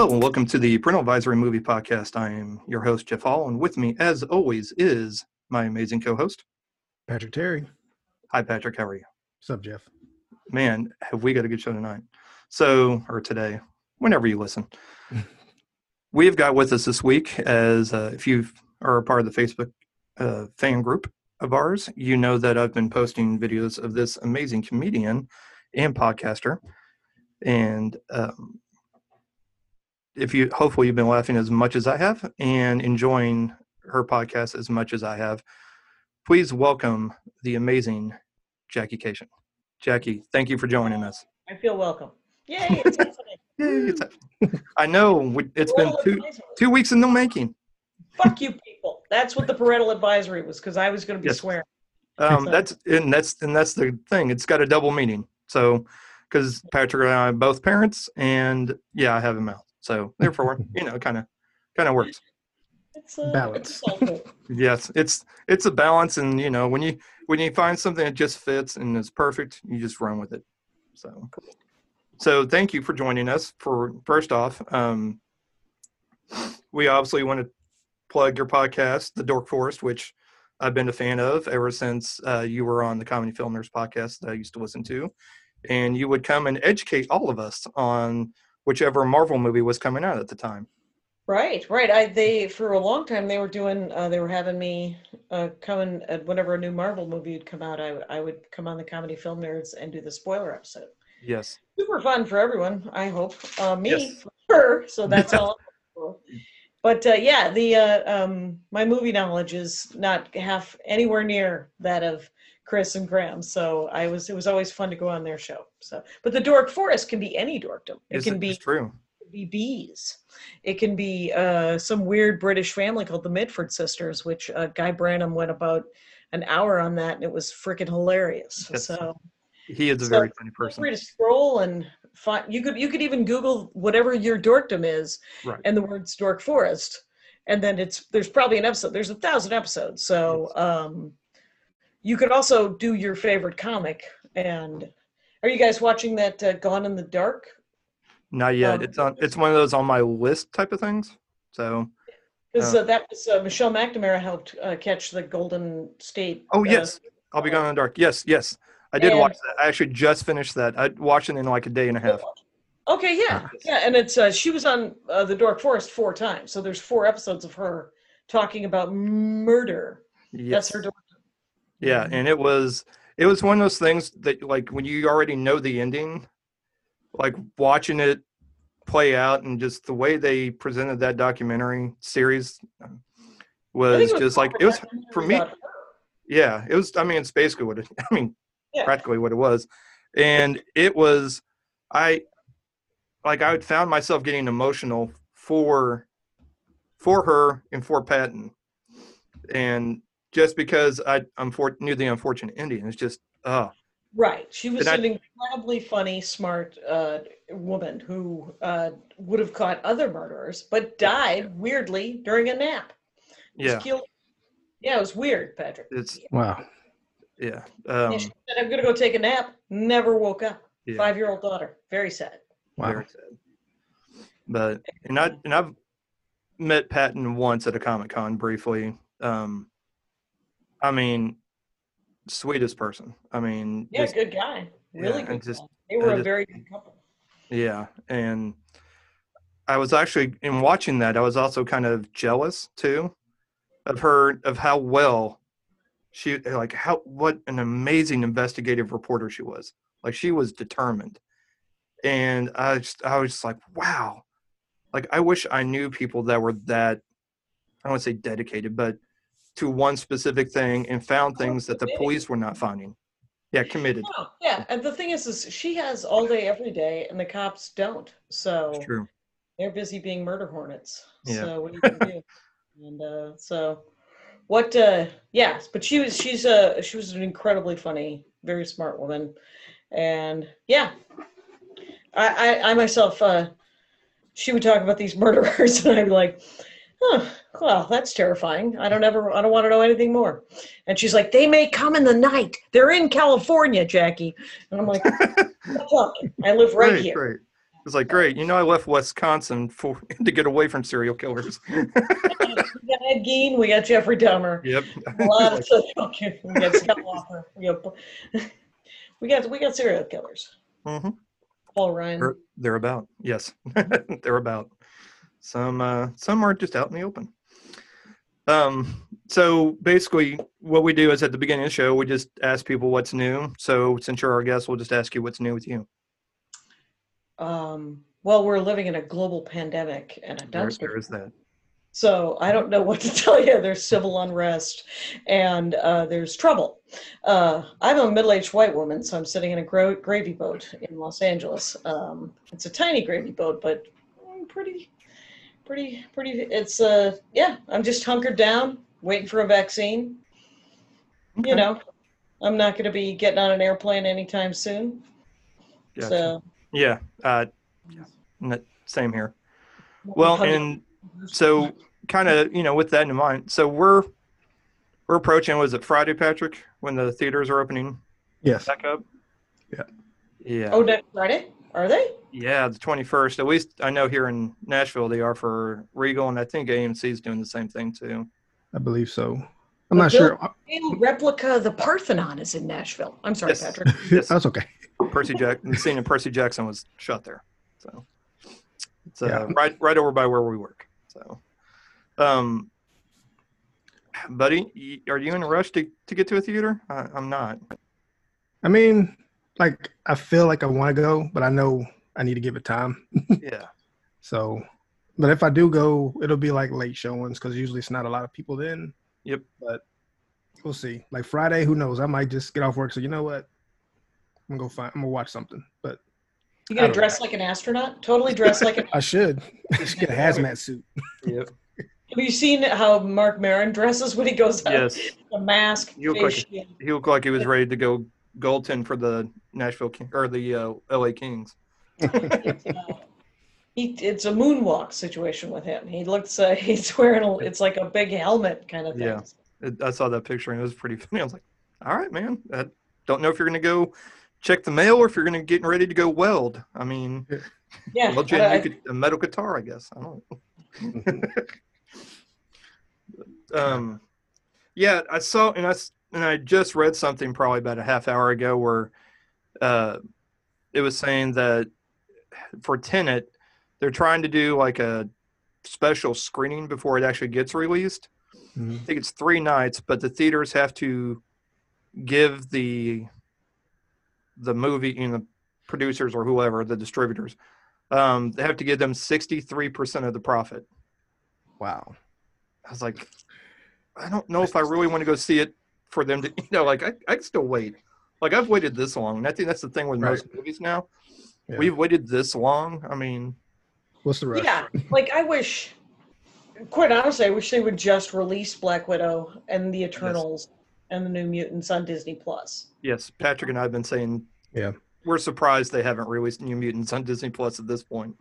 Hello and welcome to the Parental Advisory Movie Podcast. I am your host, Jeff Hall, and with me, as always, is my amazing co host, Patrick Terry. Hi, Patrick. How are you? What's up, Jeff? Man, have we got a good show tonight? So, or today, whenever you listen. We've got with us this week, as uh, if you are a part of the Facebook uh, fan group of ours, you know that I've been posting videos of this amazing comedian and podcaster. And um, if you, hopefully, you've been laughing as much as I have and enjoying her podcast as much as I have. Please welcome the amazing Jackie Kashian. Jackie, thank you for joining us. I feel welcome. Yay! It's happening. Yay, it's. I know it's been two two weeks in the making. Fuck you, people. That's what the parental advisory was because I was going to be Yes. swearing. Um, So- that's and that's and that's the thing. It's got a double meaning. So because Patrick and I are both parents, and yeah, I have a mouth. So therefore, you know, kind of kind of works. It's uh, Balance. It's all good. Yes, it's it's a balance, and you know, when you when you find something that just fits and is perfect, you just run with it. So, so thank you for joining us. For first off, um, we obviously want to plug your podcast, The Dork Forest, which I've been a fan of ever since uh, you were on the Comedy Film Nerds podcast that I used to listen to, and you would come and educate all of us on whichever Marvel movie was coming out at the time. Right, right. I they for a long time they were doing. Uh, they were having me uh, coming uh, whenever a new Marvel movie would come out. I would- I would come on the Comedy Film Nerds and do the spoiler episode. Yes. Super fun for everyone. I hope. Uh, me Yes. for sure. So that's all. But uh, yeah, the uh, um, my movie knowledge is not half anywhere near that of Chris and Graham. So I was it was always fun to go on their show. So, but the Dork Forest can be any dorkdom. It Is can it- be it's true. be bees. It can be uh, some weird British family called the Mitford Sisters, which uh, Guy Branum went about an hour on that, and it was freaking hilarious. Yes. So He is a So, very funny person. free to scroll and find. You could you could even Google whatever your dorkdom is, Right. and the words Dork Forest, and then it's there's probably an episode. There's a thousand episodes, so um, you could also do your favorite comic. And are you guys watching that uh, Gone in the Dark? Not yet. Um, it's on. It's one of those on my list type of things. So. Because Uh, uh, that was uh, Michelle McNamara helped uh, catch the Golden State. Oh yes, I'll be gone in the dark. Yes, yes. I did And- watch that. I actually just finished that. I watched it in like a day and a half. Okay, yeah, yeah, and it's uh, she was on uh, the Dork Forest four times, so there's four episodes of her talking about murder. Yes. That's her. Yeah, and it was it was one of those things that like when you already know the ending, like watching it play out and just the way they presented that documentary series um, think was just like it was for me. Yeah, it was. I mean, it's basically what it. I mean, Yeah. practically what it was, and it was. I like. I found myself getting emotional for, for her and for Patton, and just because I unfor- knew the unfortunate ending, it's just oh Right, she was And I- an incredibly funny, smart uh, woman who uh, would have caught other murderers, but died weirdly during a nap. Yeah. killed- Yeah, it was weird, Patrick. It's Wow. yeah. Yeah, Um, she said, I'm going to go take a nap. Never woke up. yeah. Five year old daughter. Very sad. Wow. Very sad. But and I and I've met Patton once at a Comic Con briefly. Um, I mean, sweetest person. I mean, Yeah, just- good guy. Really yeah, good just- guy. They were a just- very good couple. yeah, and I was actually in watching that. I was also kind of jealous too of her of how well she like how what an amazing investigative reporter she was. Like she was determined, and I just I was just like wow, like I wish I knew people that were that I don't want to say dedicated, but to one specific thing and found things that the police were not finding. Yeah, committed. Oh, yeah, and the thing is, is she has all day, every day, and the cops don't. So true. they're busy being murder hornets. Yeah. So what do you do? and uh, so, what? Uh, yes, but she was she's a she was an incredibly funny, very smart woman, and yeah, I I, I myself, uh, she would talk about these murderers, and I'd be like, oh, well, that's terrifying. I don't ever I don't want to know anything more. And she's like, they may come in the night. They're in California, Jackie. And I'm like, "Stop. I live right, here. Right. It's like great. You know, I left Wisconsin for to get away from serial killers. we got Ed Gein, we got Jeffrey Dahmer. yep. A lot of serial killers. We got Scott Walker. We got, we got we got serial killers. Mhm. Paul Ryan. They're, they're about. Yes, they're about. Some uh, some are just out in the open. Um. So basically, what we do is at the beginning of the show, we just ask people what's new. So since you're our guest, we'll just ask you what's new with you. Um, well, we're living in a global pandemic, and I There, don't. there is that. So I don't know what to tell you. There's civil unrest, and uh, there's trouble. Uh, I'm a middle-aged white woman, so I'm sitting in a gra- gravy boat in Los Angeles. Um, it's a tiny gravy boat, but pretty, pretty, pretty. It's uh, yeah. I'm just hunkered down, waiting for a vaccine. Okay. You know, I'm not going to be getting on an airplane anytime soon. Gotcha. So Yeah. Uh, n- same here. Well, and so kind of you know with that in mind, so we're we're approaching. Was it Friday, Patrick, when the theaters are opening Yes. back up? Yeah. Yeah. oh, next Friday are they? Yeah, the 21st. At least I know here in Nashville they are for Regal, and I think AMC is doing the same thing too. I believe so. I'm But not sure. Real replica of the Parthenon is in Nashville. I'm sorry, Yes. Patrick. Yes. That's okay. Percy Jack, the scene of Percy Jackson was shot there, so it's uh, Yeah. right right over by where we work. So, um, buddy, y- are you in a rush to, to get to a theater? I, I'm not. I mean, like I feel like I want to go, but I know I need to give it time. Yeah, So, but if I do go, it'll be like late showings because usually it's not a lot of people then. Yep. But we'll see. Like Friday, who knows? I might just get off work. So you know what? I'm gonna go find. I'm gonna watch something. But You I gonna don't dress like an astronaut? Totally dress like an. I should just get a hazmat suit. yep, Have you seen how Marc Maron dresses when he goes out? yes. The mask, You look face like- He looked like he was ready to go goaltend for the Nashville King, or the uh, LA Kings. It's, uh, he, it's a moonwalk situation with him. He looks. Uh, he's wearing. A, it's like a big helmet kind of thing. Yeah. It, I saw that picture and it was pretty funny. I was like, all right, man. I don't know if you're going to go check the mail or if you're going to get ready to go weld. I mean, Yeah. well, I- Jen, I- you could, a metal guitar, I guess. I don't know. um, yeah, I saw, and I, s- and I just read something probably about a half hour ago where uh, it was saying that for Tenet, they're trying to do like a special screening before it actually gets released. Mhm. I think it's three nights, but the theaters have to give the the movie you know, the producers or whoever the distributors um, they have to give them 63% of the profit Wow. i was like i don't know if i really want to go see it for them to you know like i, I can still wait like i've waited this long and i think that's the thing with most movies now Yeah. we've waited this long i mean What's the rush? Yeah, like I wish, quite honestly, I wish they would just release Black Widow and the Eternals and the New Mutants on Disney Plus. yes patrick and i have been saying Yeah. we're surprised they haven't released new mutants on disney plus at this point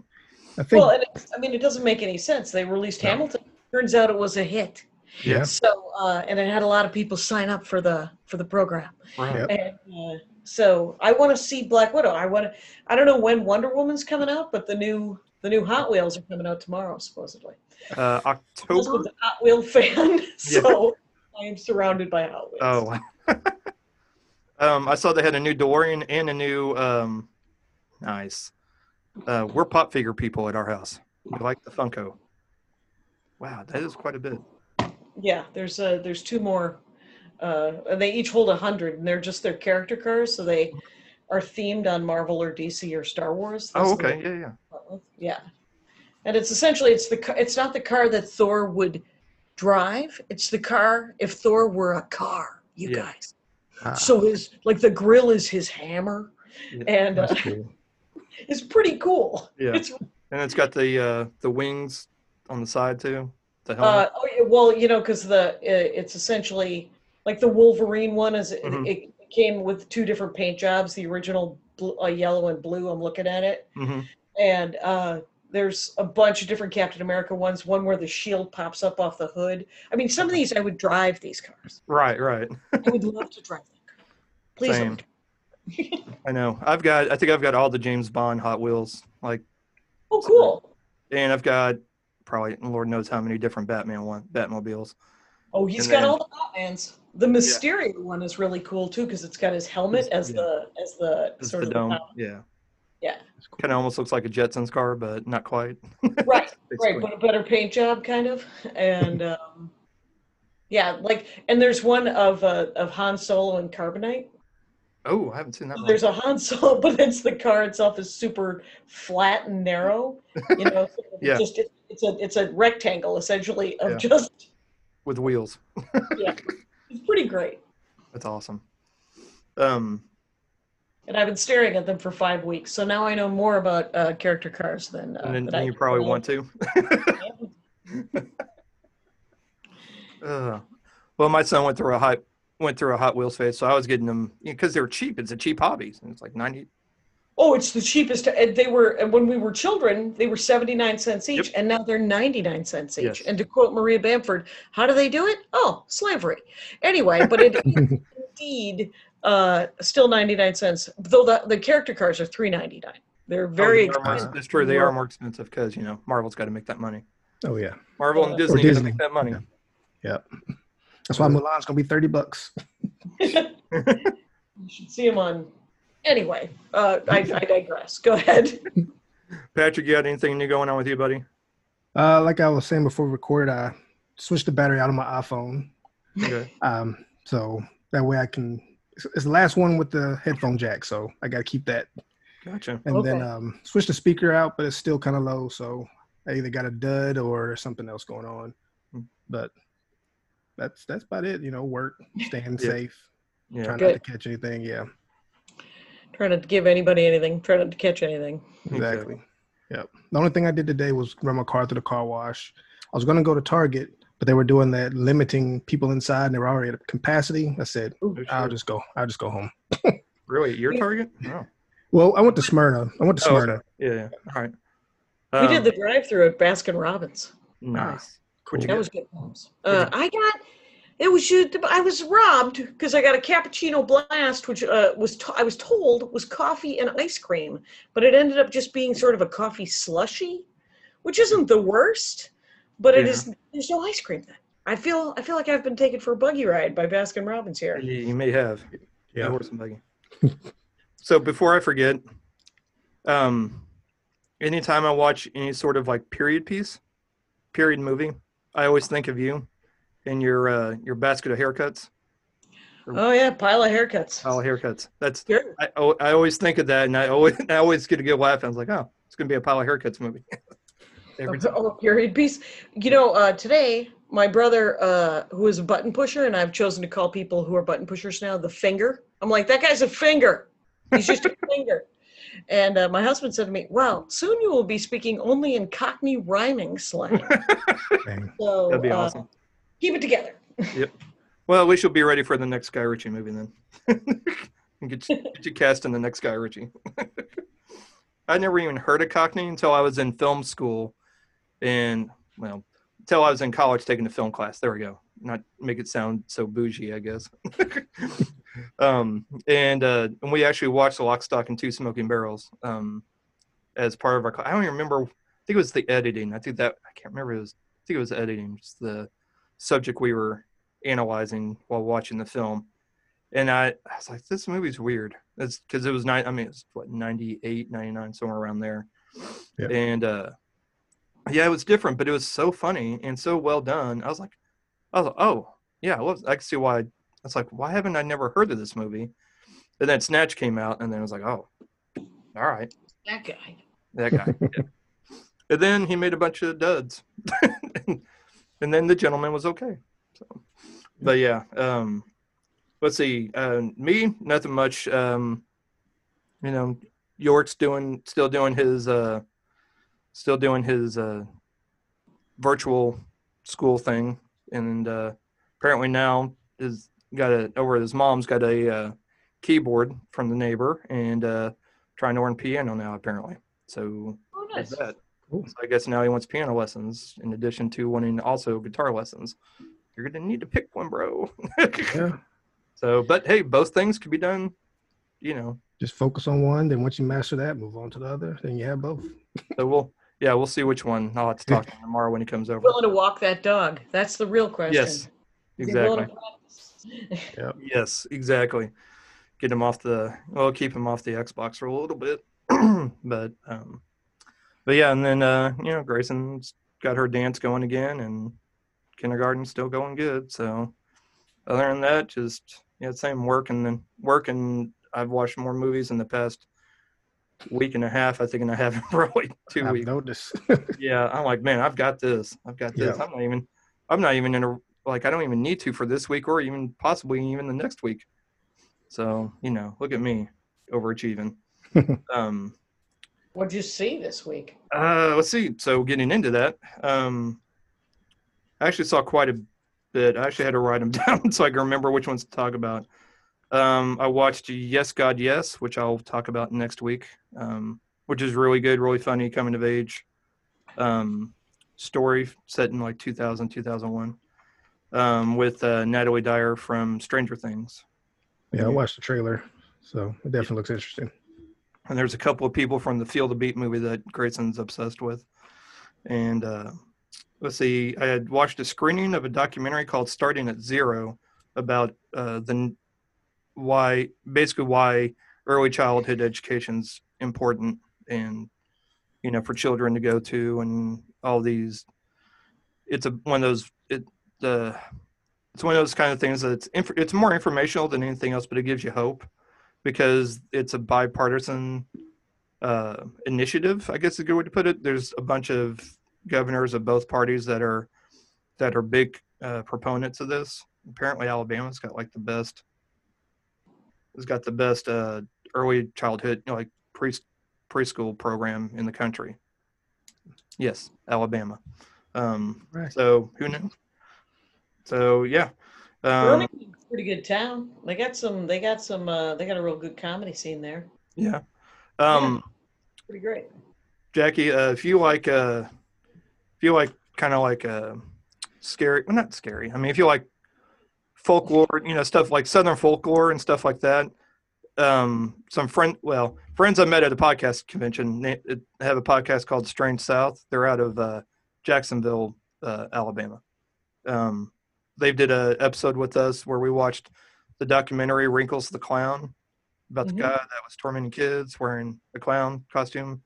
I think. Well, and it, I mean, it doesn't make any sense. They released No. Hamilton. Turns out it was a hit. Yeah. So, uh, and it had a lot of people sign up for the for the program. right And uh, so, I want to see Black Widow. I want to. I don't know when Wonder Woman's coming out, but the new the new Hot Wheels are coming out tomorrow, supposedly. uh I october a Hot Wheel fan, so I am surrounded by Hot Wheels. Oh, um, I saw they had a new DeLorean and a new. Um, nice. Uh, we're pop figure people at our house. We like the Funko. Wow, that is quite a bit. Yeah, there's uh there's two more. Uh, and they each hold a hundred, and they're just their character cars, so they are themed on Marvel or DC or Star Wars. Oh, Those are okay, yeah, yeah. the- Yeah, and it's essentially it's the ca- it's not the car that Thor would drive. It's the car if Thor were a car. You Yeah. guys. Ah, So his like the grill is his hammer, Yeah, and uh, cool. it's pretty cool. Yeah, It's and it's got the uh, the wings on the side too. The helmet. Uh, oh, yeah, well, you know, because the uh, it's essentially like the Wolverine one is it, Mhm. it came with two different paint jobs. The original blue, uh, yellow and blue. I'm looking at it, hmm and uh, there's a bunch of different Captain America ones. One where the shield pops up off the hood. I mean, some of these I would drive these cars. Right, right. I would love to drive that car. Please, Same. I know. I've got. I think I've got all the James Bond Hot Wheels. Like, Oh, cool. and I've got probably Lord knows how many different Batman one Batmobiles. Oh, he's And got then- all the Batmans. The Mysterio one is really cool too because it's got his helmet as Yeah. the as the It's sort the of dome. the- Yeah. yeah. Kind of almost looks like a Jetsons car, but not quite. Right, right, but a better paint job, kind of, and um, yeah, like, and there's one of uh, of Han Solo and Carbonite. Oh, I haven't seen that. So one. there's a Han Solo, but it's the car itself is super flat and narrow. You know, so it's Yeah. just it, it's a it's a rectangle essentially of Yeah. just with wheels. Yeah, it's pretty great. That's awesome. Um, And I've been staring at them for five weeks, so now I know more about uh, character cars than. Uh, and then, than you probably want to. Uh, well, my son went through a hot went through a Hot Wheels phase, so I was getting them because they were cheap. It's a cheap hobby. And it's like ninety. Oh, it's the cheapest. And they were and when we were children, they were seventy nine cents each, Yep. and now they're ninety nine cents each. Yes. And to quote Maria Bamford, how do they do it? Oh, slavery. Anyway, but it is indeed uh, still ninety nine cents. Though the, the character cars are three ninety nine. They're very Oh, they are more- expensive. It's true. They are more expensive because you know Marvel's got to make that money. Oh yeah, Marvel and Disney, Disney. make that money. That's why Mulan's gonna be thirty bucks. You should see him on. Anyway, uh, I, I digress. Go ahead. Patrick, you got anything new going on with you, buddy? Uh, like I was saying before we recorded, I switched the battery out of my iPhone, Okay. um, so that way I can. It's, it's the last one with the headphone jack, so I got to keep that. Gotcha. And then um, switch the speaker out, but it's still kind of low, so I either got a dud or something else going on. Hmm. But that's that's about it. You know, work, staying Yeah. safe, Yeah. trying Good. not to catch anything. Yeah, Trying not to give anybody anything. Trying not to catch anything. exactly. Yep. The only thing I did today was run my car through the car wash. I was gonna go to Target, but they were doing that limiting people inside, and they were already at capacity. I said, Ooh. I'll just go. I'll just go home. Really, your target? Oh. Well, I went to Smyrna. I went to Oh, Smyrna. okay. Yeah. yeah. All right. we Um, did the drive-through at Baskin Robbins. nice. What'd you That get? was good times. Uh, I got it was you. I was robbed because I got a cappuccino blast, which uh, was to, I was told was coffee and ice cream, but it ended up just being sort of a coffee slushy, which isn't the worst, but it Yeah. is. There's no ice cream then. I feel I feel like I've been taken for a buggy ride by Baskin Robbins here. You, you may have. Yeah. A horse and buggy. so before I forget, um, anytime I watch any sort of like period piece, period movie, I always think of you and your uh, your basket of haircuts. Oh yeah, pile of haircuts. All haircuts. That's Sure. I, I always think of that, and I always I always get a good laugh. I was like, oh, it's gonna be a pile of haircuts movie. Oh, period piece. You know, uh, today my brother, uh, who is a button pusher, and I've chosen to call people who are button pushers now the finger. I'm like, that guy's a finger. He's just a finger. And uh, my husband said to me, "Well, soon you will be speaking only in Cockney rhyming slang. So That'd be uh, awesome. keep it together." Yep. Well, at least you'll be ready for the next Guy Ritchie movie then. and get you, get you cast in the next Guy Ritchie. I never even heard of Cockney until I was in film school, and well, until I was in college taking a film class. There we go. Not make it sound so bougie, I guess. Um, and uh, and we actually watched The Lock, Stock, and Two Smoking Barrels um, as part of our. I don't even remember. I think it was the editing. I think that I can't remember. It was. I think it was editing. Just the subject we were analyzing while watching the film and I, I was like this movie's weird it's because it was nine i mean it's what 98 99 somewhere around there Yeah. and uh yeah it was different but it was so funny and so well done i was like i was like oh yeah I can see why i was like why haven't i never heard of this movie? And then snatch came out and then i was like oh all right. That guy. that guy yeah. and then he made a bunch of duds. And, and then the gentleman was okay so. But yeah um let's see uh, me nothing much um you know york's doing still doing his uh still doing his uh virtual school thing. And uh apparently now is got a over his mom's got a uh, keyboard from the neighbor and uh trying to learn piano now apparently so Oh, nice. that Cool. so I guess now he wants piano lessons in addition to wanting also guitar lessons. You're gonna need to pick one, bro. Yeah. so, but hey, both things could be done you know, Just focus on one. Then once you master that, move on to the other. Then you have both. so we'll yeah we'll see which one. I'll have to talk to him tomorrow when he comes over. Willing to walk that dog? That's the real question. Yes, Is he willing exactly. Practice? Yes, exactly. Get him off the well, keep him off the Xbox for a little bit. but um but yeah, and then uh, you know, Grayson's got her dance going again and kindergarten's still going good. So other than that, just yeah, same work and then work and I've watched more movies in the past week and a half, I think, and I haven't probably 2 I've weeks. noticed. Yeah, I'm like, man, I've got this. I've got this. Yeah. I'm not even I'm not even in a like I don't even need to for this week or even possibly even the next week. So, you know, look at me overachieving. um What'd you see this week? uh let's see. So getting into that, um I actually saw quite a bit. I actually had to write them down so I can remember which ones to talk about. Um I watched Yes God Yes, which I'll talk about next week. Um which is really good, really funny, coming of age. Um story set in like 2000 2001 um, with uh, Natalie Dyer from Stranger Things. yeah, I watched the trailer, so it definitely looks interesting. And there's a couple of people from the Feel the Beat movie that Grayson's obsessed with. And uh, let's see, I had watched a screening of a documentary called Starting at Zero about uh, the why, basically why early childhood education's important and you know for children to go to and all these. It's a one of those the it's one of those kind of things that it's inf- it's more informational than anything else, but it gives you hope because it's a bipartisan uh, initiative. I guess is a good way to put it. There's a bunch of governors of both parties that are that are big uh, proponents of this. Apparently, Alabama's got like the best. It's got the best uh, early childhood, you know, like pre preschool program in the country. Yes, Alabama. Um, Right. So who knows? So yeah. Um, Birmingham's a pretty good town. They got some. They got some. Uh, they got a real good comedy scene there. yeah. Um, Pretty great. Jackie, uh, if you like, uh, if you like, kind of like uh, scary, well, not scary. I mean, if you like folklore, you know, stuff like Southern folklore and stuff like that. Um, some friend, well, friends I met at a podcast convention have a podcast called Strange South. They're out of uh, Jacksonville, uh, Alabama. Um, they did a episode with us where we watched the documentary Wrinkles the Clown about Mhm. the guy that was tormenting kids wearing a clown costume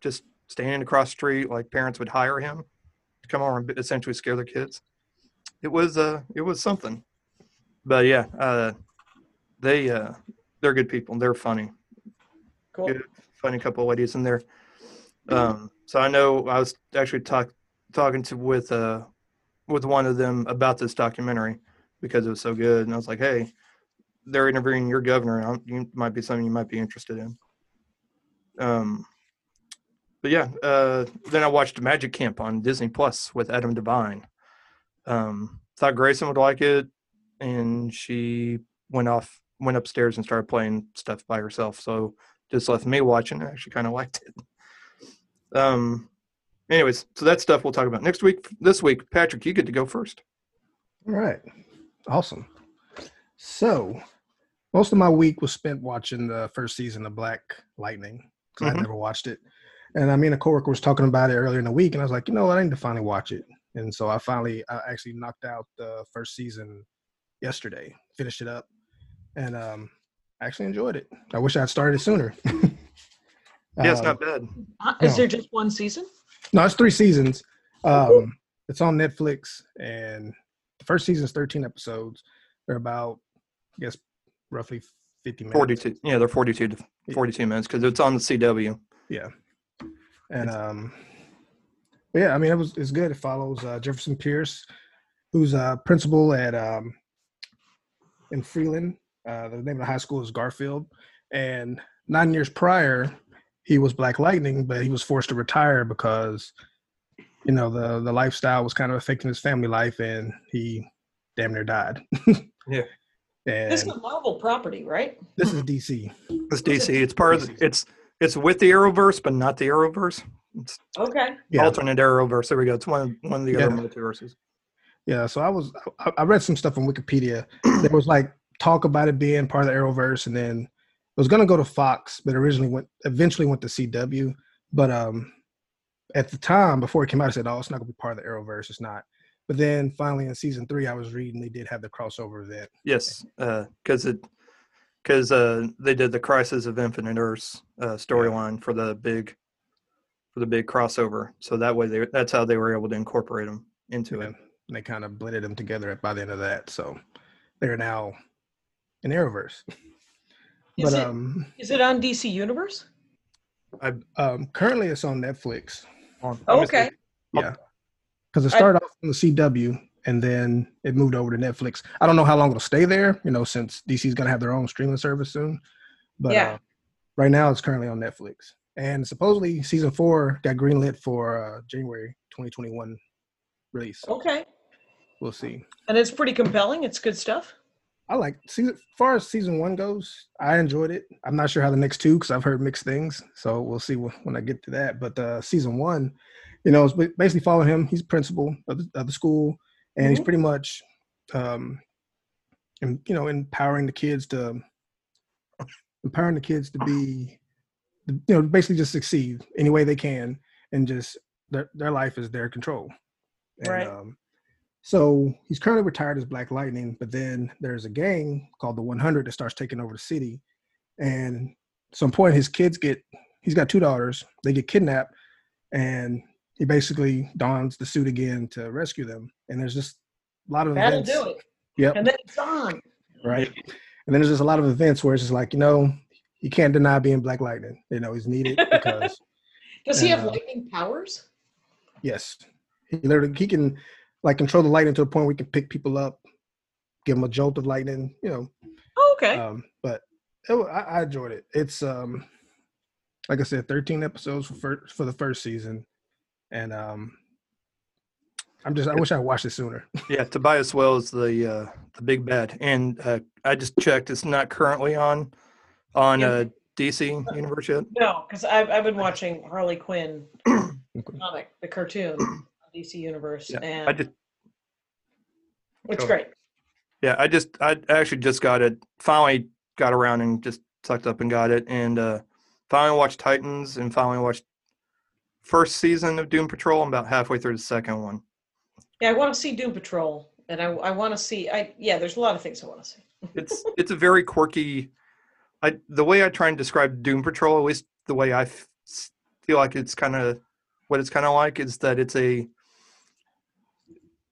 just standing across the street like parents would hire him to come over and essentially scare their kids it was uh it was something but yeah uh they uh they're good people they're funny Cool. Good. funny couple of ladies in there um so i know i was actually talk, talking to with uh with one of them about this documentary because it was so good. And i was like hey they're interviewing your governor. And you might be something you might be interested in. Um but yeah uh then i watched magic camp on disney plus with adam devine. Um thought grayson would like it. And she went off went upstairs and started playing stuff by herself. So just left me watching i actually kind of liked it. Um anyways so that stuff we'll talk about next week this week patrick you get to go first All right. Awesome. So, most of my week was spent watching the first season of Black Lightning because Mhm. I never watched it. And I mean, a coworker was talking about it earlier in the week, and I was like, you know what, I need to finally watch it. And so I finally, I actually knocked out the first season yesterday, finished it up, and um, I actually enjoyed it. I wish I had started it sooner. yeah it's Um, not bad Uh, is No. there just one season? No, it's three seasons. Um, it's on Netflix, and the first season is 13 episodes. They're about, I guess, roughly 50 minutes. 42 yeah they're 42 to 42 minutes because it's on the cw Yeah. And um, yeah, I mean, it was it's good. It follows uh, Jefferson Pierce, who's a principal at um, in Freeland. Uh, the name of the high school is Garfield, and nine years prior, he was Black Lightning, but he was forced to retire because you know the the lifestyle was kind of affecting his family life, and he damn near died. Yeah. And This is a Marvel property, right? this is DC. It's DC. It's part of the, it's it's with the Arrowverse, but not the Arrowverse. It's Okay. Yeah. alternate Arrowverse. There we go. It's one of, one of the other multiverses. Yeah, so I was I, I read some stuff on Wikipedia. there was like talk about it being part of the Arrowverse, and then was going to go to Fox, but originally went eventually went to CW. But um, at the time before it came out, I said, "Oh, it's not going to be part of the Arrowverse. It's not." But then finally in season three, I was reading they did have the crossover event. Yes, because it because uh, they did the Crisis of Infinite Earths uh, storyline for the big for the big crossover. So that way, they that's how they were able to incorporate them into Yeah. it. And they kind of blended them together by the end of that. So they're now in Arrowverse. Is but it- um, Is it on DC Universe? um, currently it's on Netflix. On- Oh, okay. Yeah, because it I- started off on the CW and then it moved over to Netflix. I don't know how long it'll stay there. You know, since DC's gonna have their own streaming service soon. But Yeah. uh, right now it's currently on Netflix, and supposedly season four got greenlit for uh, January 2021 release. Okay. we'll see. And it's pretty compelling. It's good stuff. I like season. As far as season one goes, I enjoyed it. I'm not sure how the next two because I've heard mixed things. So we'll see wh- when I get to that. But uh, season one, you know, it's basically following him. He's principal of the, of the school, and he's Mhm. pretty much, um, and you know, empowering the kids to empowering the kids to be, you know, basically just succeed any way they can, and just their their life is their control. And, Right. Um, so he's currently retired as Black Lightning, but then there's a gang called the 100 that starts taking over the city. And at some point, his kids get, he's got two daughters, they get kidnapped, and he basically dons the suit again to rescue them. And there's just a lot of That'll events. do it. Yep. And then it's on. Right. And then there's just a lot of events where it's just like, you know, he can't deny being Black Lightning. You know, he's needed because, Does he have uh, lightning powers? yes, he literally, he can like control the lightning to the point where he can pick people up, give them a jolt of lightning, you know, Oh, okay. Um, but it, I, I enjoyed it. It's um, like I said, 13 episodes for fir- for the first season, and um, I'm just I wish I watched it sooner. Yeah, Tobias Whale, the uh, the big bad, and uh, I just checked; it's not currently on on Yeah. uh, DC Universe yet. no, because I've, I've been watching Harley Quinn comic, the cartoon, on DC Universe, Yeah, and I just it's great. yeah, I just I actually just got it. Finally got around and just sucked up and got it, and uh, finally watched Titans, and finally watched first season of Doom Patrol. I'm about halfway through the second one. Yeah, I want to see Doom Patrol, and I I want to see. I yeah, there's a lot of things I want to see. it's it's a very quirky i the way i try and describe doom patrol at least the way i f- feel like it's kind of what it's kind of like is that it's a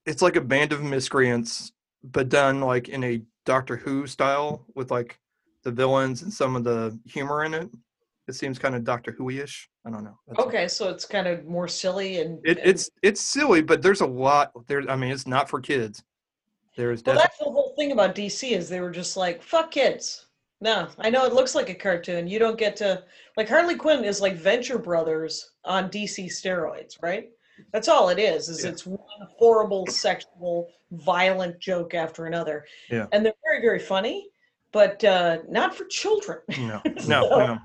it's like a band of miscreants but done like in a doctor who style with like the villains and some of the humor in it it seems kind of doctor who-ish i don't know That's- Okay, so it's kind of more silly and it, and- it's it's silly but there's a lot there i mean it's not for kids there's well, that's the whole thing about DC is they were just like fuck kids. No, I know it looks like a cartoon. You don't get to like Harley Quinn is like Venture Brothers on DC steroids, right? That's all it is. Is Yeah. it's one horrible sexual violent joke after another. Yeah. And they're very very funny, but uh not for children. No, no, So, no.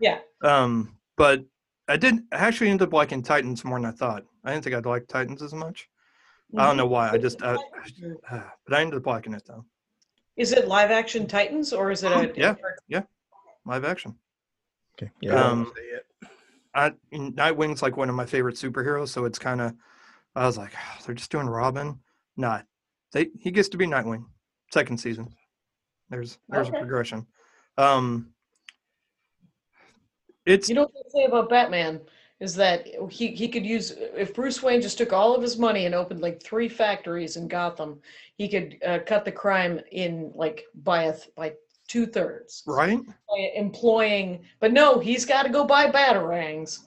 yeah. Um, but I did I actually end up liking Titans more than I thought. I didn't think I'd like Titans as much. I don't know why. I just, I, but I ended up liking it though. Is it live action Titans or is it a Yeah. Yeah live action. Okay. Yeah. I Um, won't say it. I Nightwing's like one of my favorite superheroes, so it's kind of. I was like, "Oh, they're just doing Robin. Nah, they he gets to be Nightwing. Second season. There's there's Okay. a progression. Um, it's You know what they say about Batman is that he, he could use if Bruce Wayne just took all of his money and opened like three factories in Gotham, he could uh, cut the crime in like by a by two thirds right. employing. But no, he's got to go buy batarangs.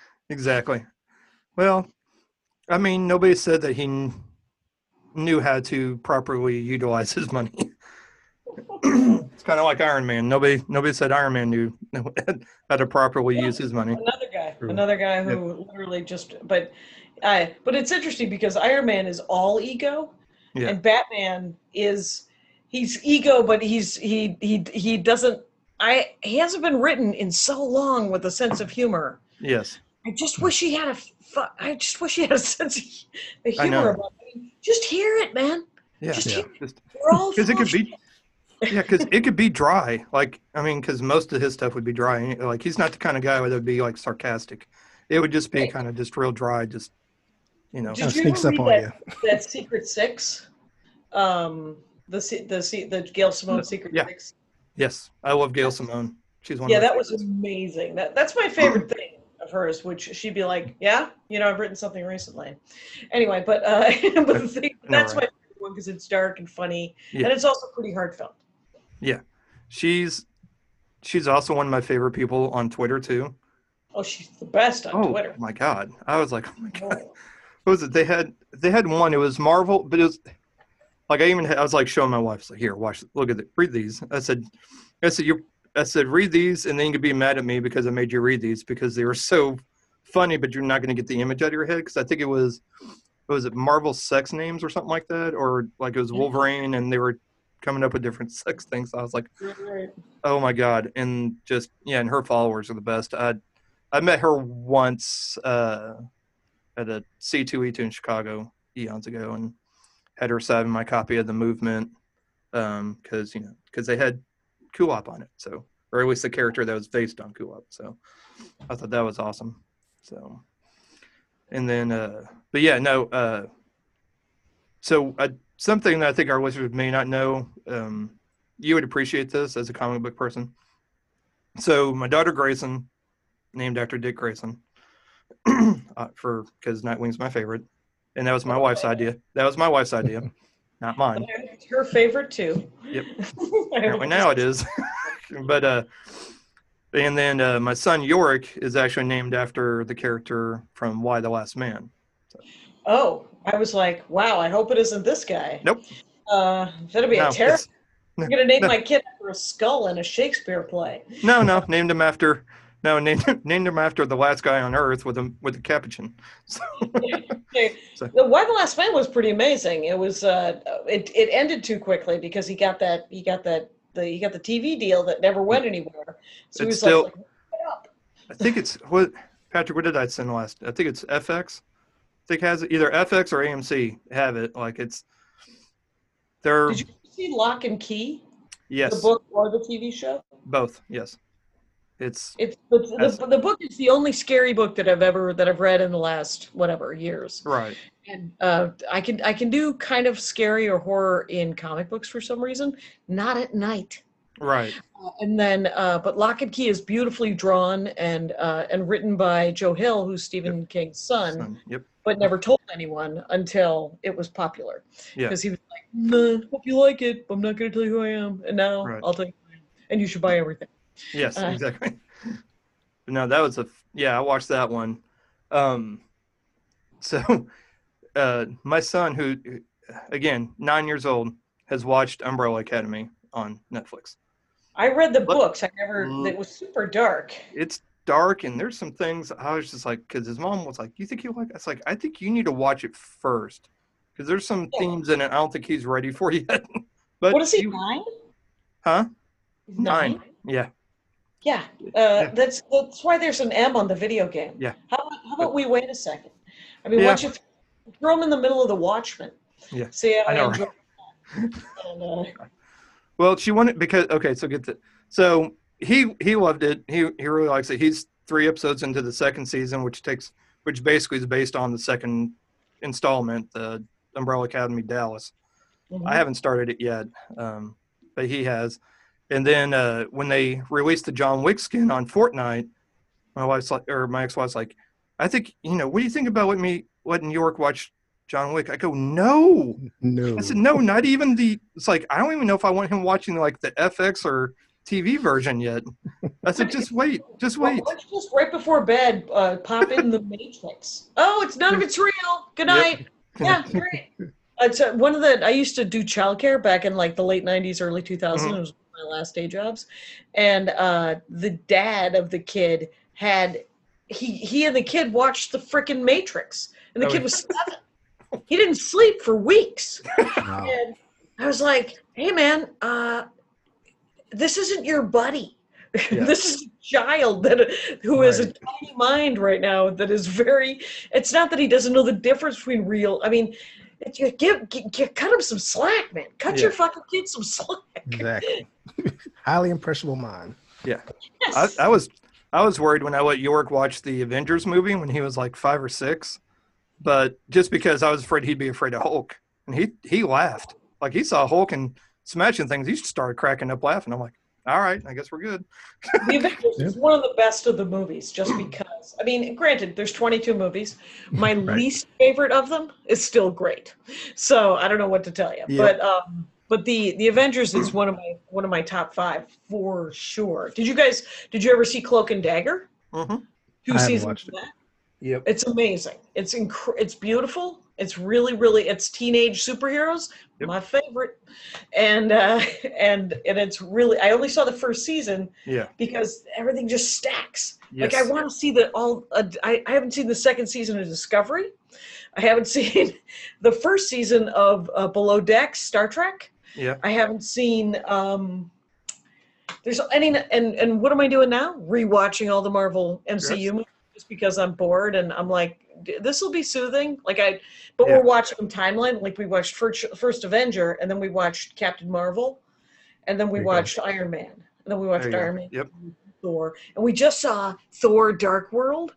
exactly. Well, I mean, nobody said that he kn- knew how to properly utilize his money. it's kind of like Iron Man. Nobody, nobody said Iron Man knew how to properly use his money. Another guy, True. another guy who literally just but. I, but it's interesting because Iron Man is all ego, Yeah. and Batman is he's ego, but he's he he he doesn't. I he hasn't been written in so long with a sense of humor. Yes. I just wish he had a. I just wish he had a sense of hu- I know. humor about it. Just hear it, man. Yeah. Just Yeah. hear it. Just We're all because it could be, Yeah, because it could be dry. Like, I mean, because most of his stuff would be dry. Like, he's not the kind of guy that would be like sarcastic. It would just be Right. kind of just real dry. Just you know. Did Kind of you sneaks up on read you. that Secret Six, um, the the the Gail Simone Secret Yeah. Six. Yes, I love Gail Simone. She's one. Yeah, that was amazing. That that's my favorite thing of hers. Which she'd be like, "Yeah, you know, I've written something recently." Anyway, but uh, but the thing, that's right? my favorite one because it's dark and funny, Yeah. and it's also pretty heartfelt. Yeah, she's she's also one of my favorite people on Twitter too. Oh, she's the best on Twitter. oh Twitter. my god, I was like, oh my god. Oh. What was it? They had they had one. It was Marvel, but it was like I even had, I was like showing my wife, like, here, watch, look at it, read these. I said, I said you, I said read these, and then you could be mad at me because I made you read these because they were so funny, but you're not going to get the image out of your head because I think it was, what was it Marvel sex names or something like that, or like it was Wolverine, and they were coming up with different sex things. I was like, right. oh my god, and just yeah, and her followers are the best. I I met her once uh, at a C2E2 in Chicago eons ago, and had her sign my copy of the movement because you know because they had Kulop on it, so or at least the character that was based on Kulop. So I thought that was awesome. So and then uh, but yeah, no. Uh, so I, something that I think our listeners may not know. Um, you would appreciate this as a comic book person. So my daughter Grayson, named after Dick Grayson, uh, for because Nightwing's my favorite, and that was my wife's idea. That was my wife's idea, not mine. It's her favorite too. Yep. Apparently now it is. but uh, and then uh, my son Yorick is actually named after the character from Y: The Last Man. Oh, I was like, wow. I hope it isn't this guy. Nope. Uh, that'd be No, a terrible. I'm gonna name no. my kid after a skull in a Shakespeare play. no, no, named him after. No, named named him after the last guy on Earth with a with a capuchin. So, So- The Y: The Last Man was pretty amazing. It was uh, it it ended too quickly because he got that he got that the he got the TV deal that never went anywhere. So he It's was still- like, up." I think it's what Patrick. What did I send last? I think it's FX. I think has it either FX or AMC have it. Like it's they're Did you see Locke and Key, yes the book or the TV show? both yes. It's It's the, the, the book is the only scary book that I've ever that I've read in the last whatever years. right. And uh, I can I can do kind of scary or horror in comic books for some reason, not at night. Right. Uh, and then, uh, but Locke and Key is beautifully drawn and uh, and written by Joe Hill, who's Stephen King's son, Son, Yep. but never told anyone until it was popular. Yeah. Because he was like, nah, "Hope you like it, but I'm not going to tell you who I am." And now Right. I'll tell you, who I am. and you should buy everything. Yes, Uh, exactly. No, that was a yeah. I watched that one. Um, so uh, my son, who again nine years old, has watched Umbrella Academy on Netflix. I read the What- books. I never. It was super dark. It's dark and there's some things I was just like, because his mom was like, "You think you like?" It's like I think you need to watch it first because there's some Yeah. themes in it I don't think he's ready for yet. but What is he? you- Nine? Huh? He's Nine. Yeah. Yeah, uh, Yeah. that's that's why there's an M on the video game. Yeah. How about, how about we wait a second? I mean, Yeah. once you th- throw him in the middle of the Watchmen. Yeah. See, I I, know. And, uh, Well, she wanted because okay, so get the so he he loved it. He he really likes it. He's three episodes into the second season, which takes which basically is based on the second installment, the Umbrella Academy Dallas. mhm. I haven't started it yet, um, but he has. And then uh, when they released the John Wick skin on Fortnite, my wife's like, or my ex-wife's like, I think you know, what do you think about letting me letting York watch John Wick? I go, no. No. I said, no, not even the. It's like I don't even know if I want him watching like the FX or TV version yet. I said, just wait, just Well, wait. let's just right before bed uh, pop in the Matrix. Oh, it's none of it's real. Good Yep. night. Yeah, great. It's uh, one of the I used to do childcare back in like the late '90s, early 2000s. Mhm. It was one of my last day jobs, and uh, the dad of the kid had he he and the kid watched the freaking Matrix, and the Oh, kid was seven. He didn't sleep for weeks. Wow. And I was like, hey man, uh, this isn't your buddy. Yeah. this is a child that who has a tiny mind right now that is very it's not that he doesn't know the difference between real I mean, you give, gi- gi- cut him some slack, man. Cut Yeah. your fucking kid some slack. Exactly. Highly impressionable mind. Yeah. Yes. I was I was worried when I let York watch the Avengers movie when he was like five or six, but just because I was afraid he'd be afraid of Hulk, and he he laughed like he saw Hulk and smashing things. He started cracking up laughing. I'm like, all right, I guess we're good. The Avengers is one of the best of the movies, just because. I mean, granted, there's 22 movies. My Right. least favorite of them is still great. So I don't know what to tell you. Yeah. But um, but the the Avengers is one of my one of my top five for sure. Did you guys? Did you ever see Cloak and Dagger? hmm Two I seasons watched of it. that. Yep. It's amazing. It's inc- It's beautiful. It's really, really. It's teenage superheroes. Yep. My favorite, and uh, and and it's really. I only saw the first season Yeah. because everything just stacks. Yes. Like I want to see the all. Uh, I I haven't seen the second season of Discovery. I haven't seen the first season of uh, Lower Decks Star Trek. Yeah. I haven't seen. um There's any and and what am I doing now? Rewatching all the Marvel MCU Yes. movies just because I'm bored and I'm like, this will be soothing. Like I, but Yeah. we're watching timeline. Like we watched first, first Avenger and then we watched Captain Marvel, and then we There you go. watched Iron Man, and then we watched you go. Iron Man. Yep. Thor, and we just saw Thor: Dark World.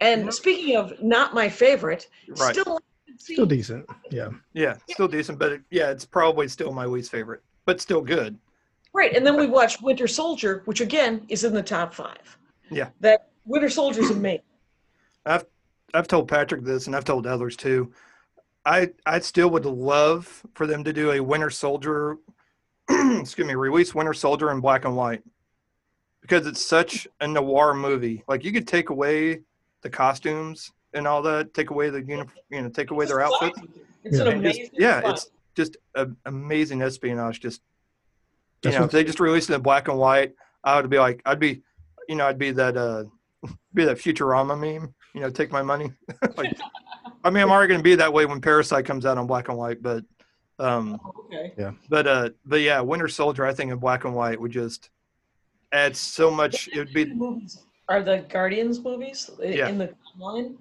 And Mhm. speaking of not my favorite, Right. still Still decent. Yeah. Yeah. Still decent, but it, yeah, it's probably still my least favorite, but still good. right. And then we watched Winter Soldier, which again is in the top five. Yeah. that Winter Soldier's amazing. I've I've told Patrick this, and I've told others too. I I still would love for them to do a Winter Soldier, excuse me, release Winter Soldier in black and white, because it's such a noir movie. Like you could take away the costumes and all that, take away the uni- you know, take away their outfits. It's an Yeah. just- amazing. yeah, plot. it's just a, amazing espionage. Just you That's know, if they just released it in black and white, I would be like, I'd be, you know, I'd be that, uh, be that Futurama meme. You know, take my money. like, I mean, I'm already going to be that way when Parasite comes out on black and white, but, um, okay. but, uh, but yeah, Winter Soldier, I think in black and white would just add so much. It would be, are the Guardians movies Yeah. in the timeline,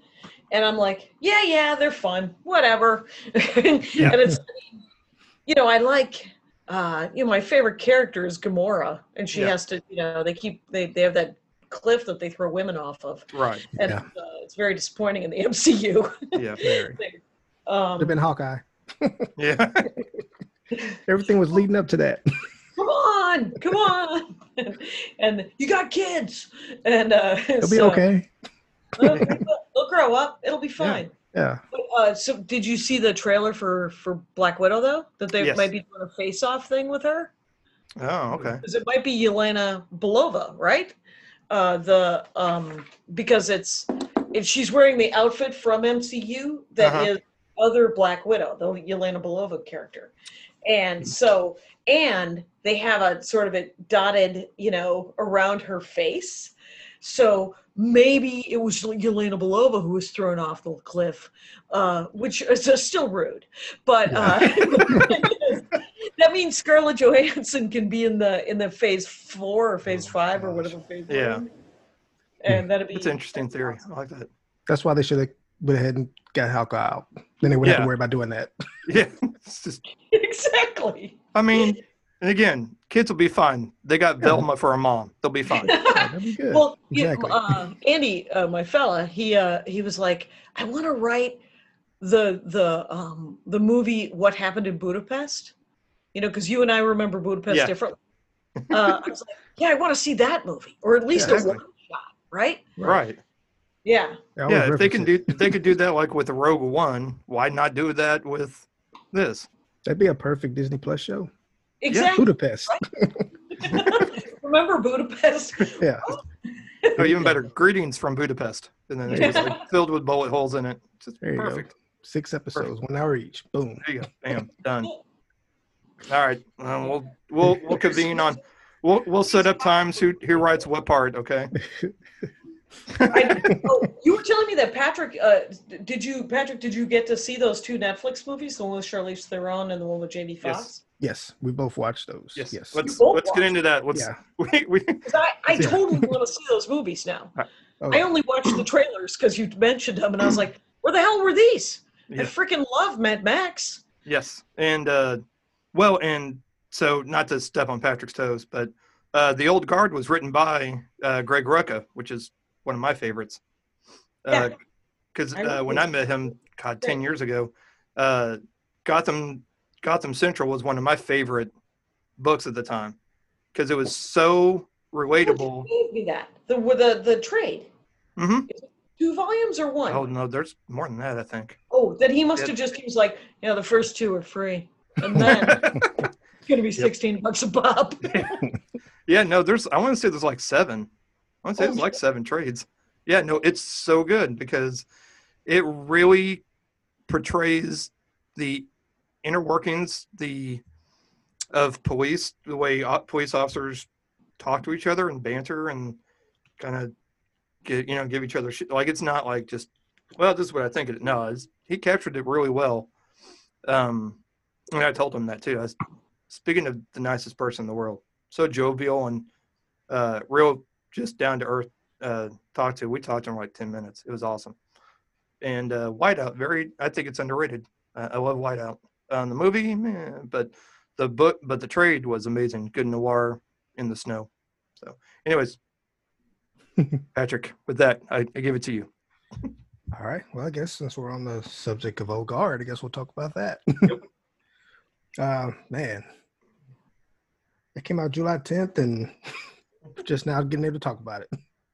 and I'm like, yeah, yeah, they're fun, whatever. Yeah. And it's, you know, I like, uh, you know, my favorite character is Gamora, and she Yeah. has to, you know, they keep they they have that cliff that they throw women off of, right. and Yeah. uh, it's very disappointing in the MCU. Yeah. Very. um, Would have been Hawkeye. Yeah. Everything was leading up to that. come on, come on, and you got kids, and uh, It'll be okay. They'll, they'll grow up. It'll be fine. Yeah. But, uh, so, did you see the trailer for for Black Widow though? That they Yes. might be doing a face-off thing with her Oh, okay. because it might be Yelena Belova, right? Uh, the um, because it's if she's wearing the outfit from MCU that is Uh-huh. other Black Widow, the Yelena Belova character, and so and they have a sort of a dotted, you know, around her face. So maybe it was Yelena Belova who was thrown off the cliff, uh, which is uh, still rude. But uh, that means Scarlett Johansson can be in the in the phase four or phase Oh, five or whatever phase. Yeah. in. And that'd be It's an interesting theory. I like that. That's why they should have went ahead and got Hawkeye out. Then they wouldn't have to worry about doing that. Yeah. Just, exactly. I mean, and again, kids will be fine. They got Yeah. Velma for a mom. They'll be fine. Yeah, that'd be good. Well, you- Exactly. uh, Andy, uh, my fella, he uh, he was like, I want to write the the um, the movie What Happened in Budapest. You know, because you and I remember Budapest Yeah. differently. Uh, I was like, yeah, I want to see that movie, or at least Yeah, a one shot, right? right. Yeah, I Yeah, if they can do if they could do that like with the Rogue One, why not do that with this? That'd be a perfect Disney Plus show. exactly. Budapest. remember Budapest? Yeah. Oh, even better, greetings from Budapest, and then it's just like filled with bullet holes in it. Just There you go. perfect. Six episodes, one hour each. Boom. There you go. Bam, done. All right, um, we'll we'll we'll convene on. We'll we'll set up times who who writes what part. Okay. I, oh, you were telling me that Patrick. Uh, did you, Patrick? Did you get to see those two Netflix movies? The one with Charlize Theron and the one with Jamie Yes. Foxx. Yes, we both watched those. Yes. Yes. Let's let's get into that. Let's Yeah. we, we 'Cause I, I Yeah. totally want to see those movies now. Oh, I only watched the trailers because you mentioned them, and I was like, "Where the hell were these?" I freaking love Mad Max. Yes, and uh, well, and so not to step on Patrick's toes, but uh, the Old Guard was written by uh, Greg Rucka, which is one of my favorites. Yeah. Because I uh, love when. I met him, God, ten years ago, uh, Gotham Gotham Central was one of my favorite books at the time because it was so relatable. Who gave me that? The the the trade. hmm Two volumes or one? Oh no, there's more than that, I think. Oh, then he must Yeah. have just he was like, you know, the first two are free, and then it's gonna be sixteen bucks a pop. Yeah, no, there's. I want to say there's like seven. I want to say Oh, there's like seven trades. Yeah, no, it's so good because it really portrays the inner workings the of police, the way police officers talk to each other and banter and kind of get you know give each other shit. Like it's not like just well, this is what I think. It no, it's, he captured it really well. Um, and I told him that too. I was speaking of the nicest person in the world so jovial and uh, real, just down to earth. Uh, talk to. We talked to him like ten minutes. It was awesome. And uh, Whiteout, very. I think it's underrated. Uh, I love Whiteout. Um, the movie, meh, but the book, but the trade was amazing. Good noir in the snow. So, anyways, Patrick, with that, I, I give it to you. All right. Well, I guess since we're on the subject of Old Guard, I guess we'll talk about that. Uh, man, it came out July 10th, and just now getting able to talk about it.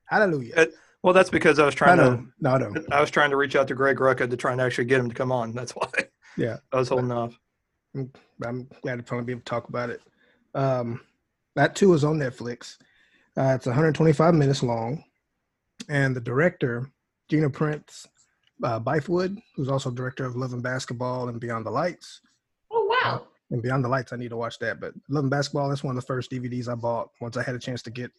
Hallelujah. Uh, Well, that's because I was trying to. No, no. I was trying to reach out to Greg Rucka to try and actually get him to come on. That's why. Yeah. I was holding off. I'm glad to finally be able to talk about it. Um, that too is on Netflix. Uh, it's 125 minutes long, and the director, Gina Prince uh, Bythewood, who's also director of Love and Basketball and Beyond the Lights. Wow! And Beyond the Lights, I need to watch that. But Loving Basketball, that's one of the first DVDs I bought once I had a chance to get,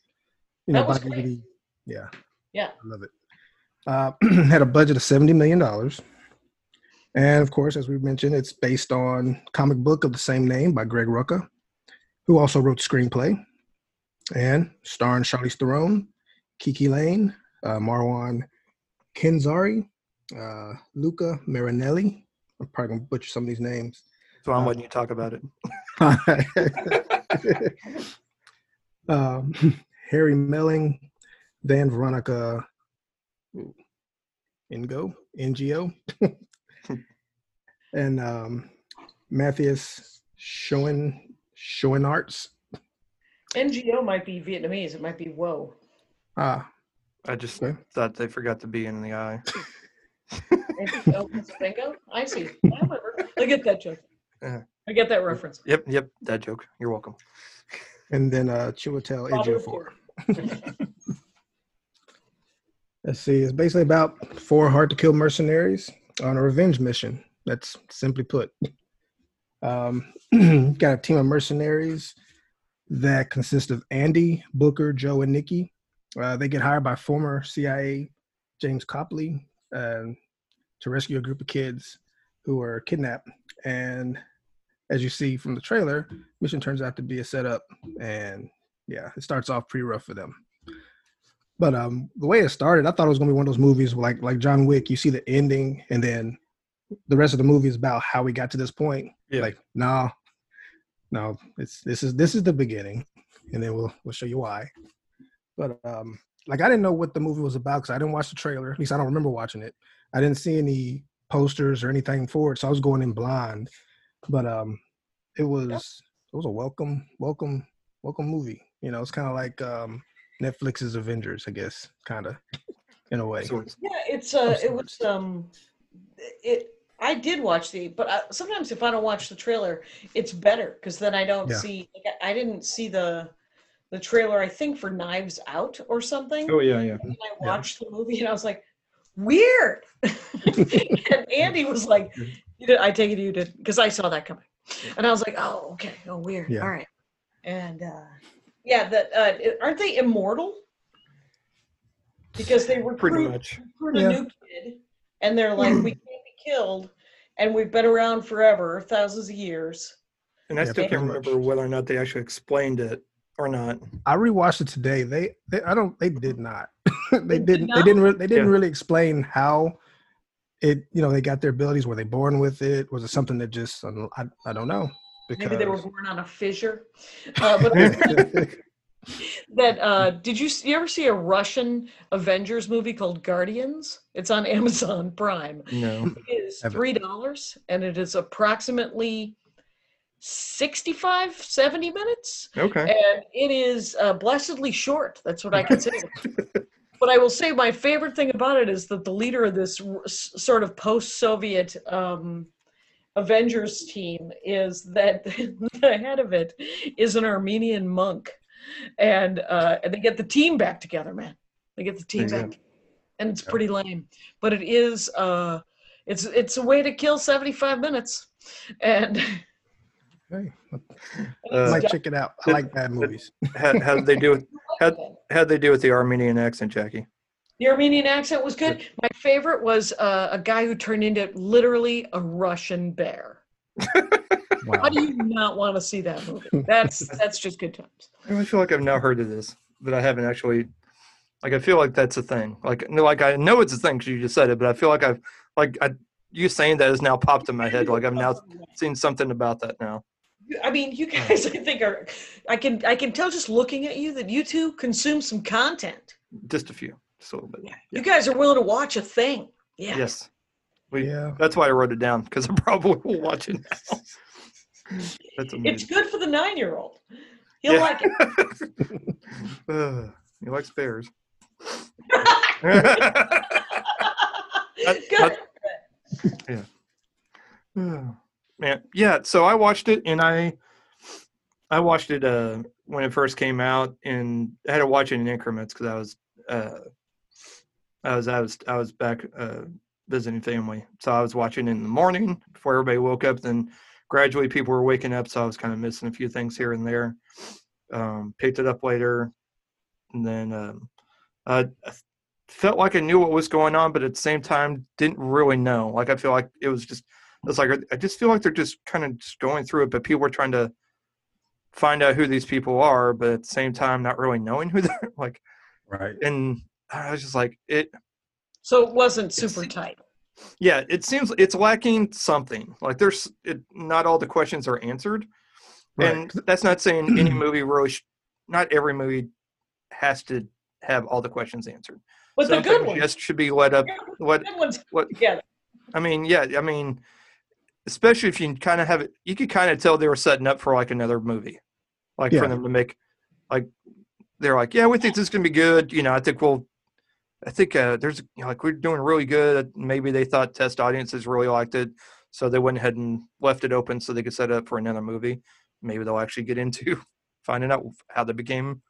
you know, buy. DVD. Yeah. Yeah. I love it. Uh, had a budget of $70 million. And of course, as we mentioned, it's based on comic book of the same name by Greg Rucka, who also wrote the screenplay. And starring Charlize Theron, KiKi Layne, uh, Marwan Kenzari, uh, Luca Marinelli. I'm probably going to butcher some of these names. So I'm Uh, letting you talk about it. um, Harry Melling, Van Veronica Ingo, NGO, and um, Matthias Schoen, Schoen Arts. NGO might be Vietnamese. It might be whoa. Ah, I just Okay. thought they forgot to be in the eye. NGO is. I see. I remember. I get that joke. Yeah. I get that reference. Yep, yep, that joke. You're welcome. and then uh, Chiwetel Father of Ejiofor. Let's see. It's basically about four hard to kill mercenaries on a revenge mission. That's simply put. Um, got a team of mercenaries that consist of Andy, Booker, Joe, and Nikki. Uh, they get hired by former CIA James Copley um, to rescue a group of kids who were kidnapped. And as you see from the trailer, mission turns out to be a setup, and yeah, it starts off pretty rough for them. But um, the way it started, I thought it was gonna be one of those movies like like John Wick. You see the ending, and then the rest of the movie is about how we got to this point. Yeah. Like, no, no, it's this is this is the beginning, and then we'll we'll show you why. But um, like I didn't know what the movie was about because I didn't watch the trailer. At least I don't remember watching it. I didn't see any posters or anything for it, so I was going in blind. But um, it was it was a welcome welcome welcome movie. You know, it's kind of like um Netflix's Avengers, I guess, kind of in a way. Yeah, it's uh, it was um, it. I did watch the, but I, sometimes if I don't watch the trailer, it's better because then I don't Yeah. see. Like, I I didn't see the the trailer. I think for Knives Out or something. oh yeah, yeah. And I Yeah. watched the movie and I was like, weird. and Andy was like, you did, I take it you did because I saw that coming. And I was like, oh, okay. Oh, weird. Yeah. All right. And uh, yeah, that uh, aren't they immortal? Because they were Pretty recruit, much. recruit a new kid and they're like, we can't be killed. And we've been around forever, thousands of years. And I Yeah, still can't pretty much. remember whether or not they actually explained it or not. I rewatched it today. They, they I don't, they did not. They they did didn't. They didn't. Re- they didn't Yeah. really explain how it you know they got their abilities. Were they born with it? Was it something that just I, I don't know. Because... Maybe they were born on a fissure. Uh, but that uh, did you, you ever see a Russian Avengers movie called Guardians? It's on Amazon Prime. No. It is three dollars and it is approximately 65 70 minutes Okay. and it is uh, blessedly short that's what i say but i will say my favorite thing about it is that the leader of this r- s- sort of post-soviet um, avengers team is that the head of it is an armenian monk. And uh, and they get the team back together man. They get the team There back. And it's pretty lame. But it is uh it's it's a way to kill 75 minutes. And Hey, Uh, might check it out. I like bad movies. how how did they do with how how'd they do with the Armenian accent, Jackie? The Armenian accent was good. My favorite was uh, a guy who turned into literally a Russian bear. Wow. How do you not want to see that movie? That's that's just good times. I feel like I've now heard of this, but I haven't actually. Like I feel like that's a thing. Like no, like I know it's a thing because you just said it, but I feel like I've like I you saying that has now popped in my head. Like I've now seen something about that now. I mean, you guys, I think are. I can I can tell just looking at you that you two consume some content. Just a few, just a little bit. You guys are willing to watch a thing. Yeah. Yes, we. Yeah. That's why I wrote it down because I probably will watch it now. That's It's good for the nine year old. He'll Yeah. like it. Uh, he likes bears. good. Oh, Man, yeah. So I watched it, and I, I watched it uh, when it first came out, and I had to watch it in increments because I was, uh, I was, I was, I was back uh, visiting family, so I was watching in the morning before everybody woke up. Then gradually people were waking up, so I was kind of missing a few things here and there. Um, picked it up later, and then um, I felt like I knew what was going on, but at the same time didn't really know. Like I feel like it was just it's like I just feel like they're just kind of just going through it, but people are trying to find out who these people are, but at the same time not really knowing who they're like. Right. And I was just like it. So it wasn't super tight. Yeah, it seems it's lacking something. Like there's it, not all the questions are answered, right. and that's not saying any movie really. Sh- not every movie has to have all the questions answered. But the good things ones, just should be let up. What good ones what together. I mean, yeah, I mean, especially if you kind of have it, you could kind of tell they were setting up for like another movie, like Yeah. for them to make, like, they're like, yeah, we think this is gonna be good. You know, I think we'll, I think uh, there's you know, like we're doing really good. Maybe they thought test audiences really liked it, so they went ahead and left it open so they could set it up for another movie. Maybe they'll actually get into finding out how they became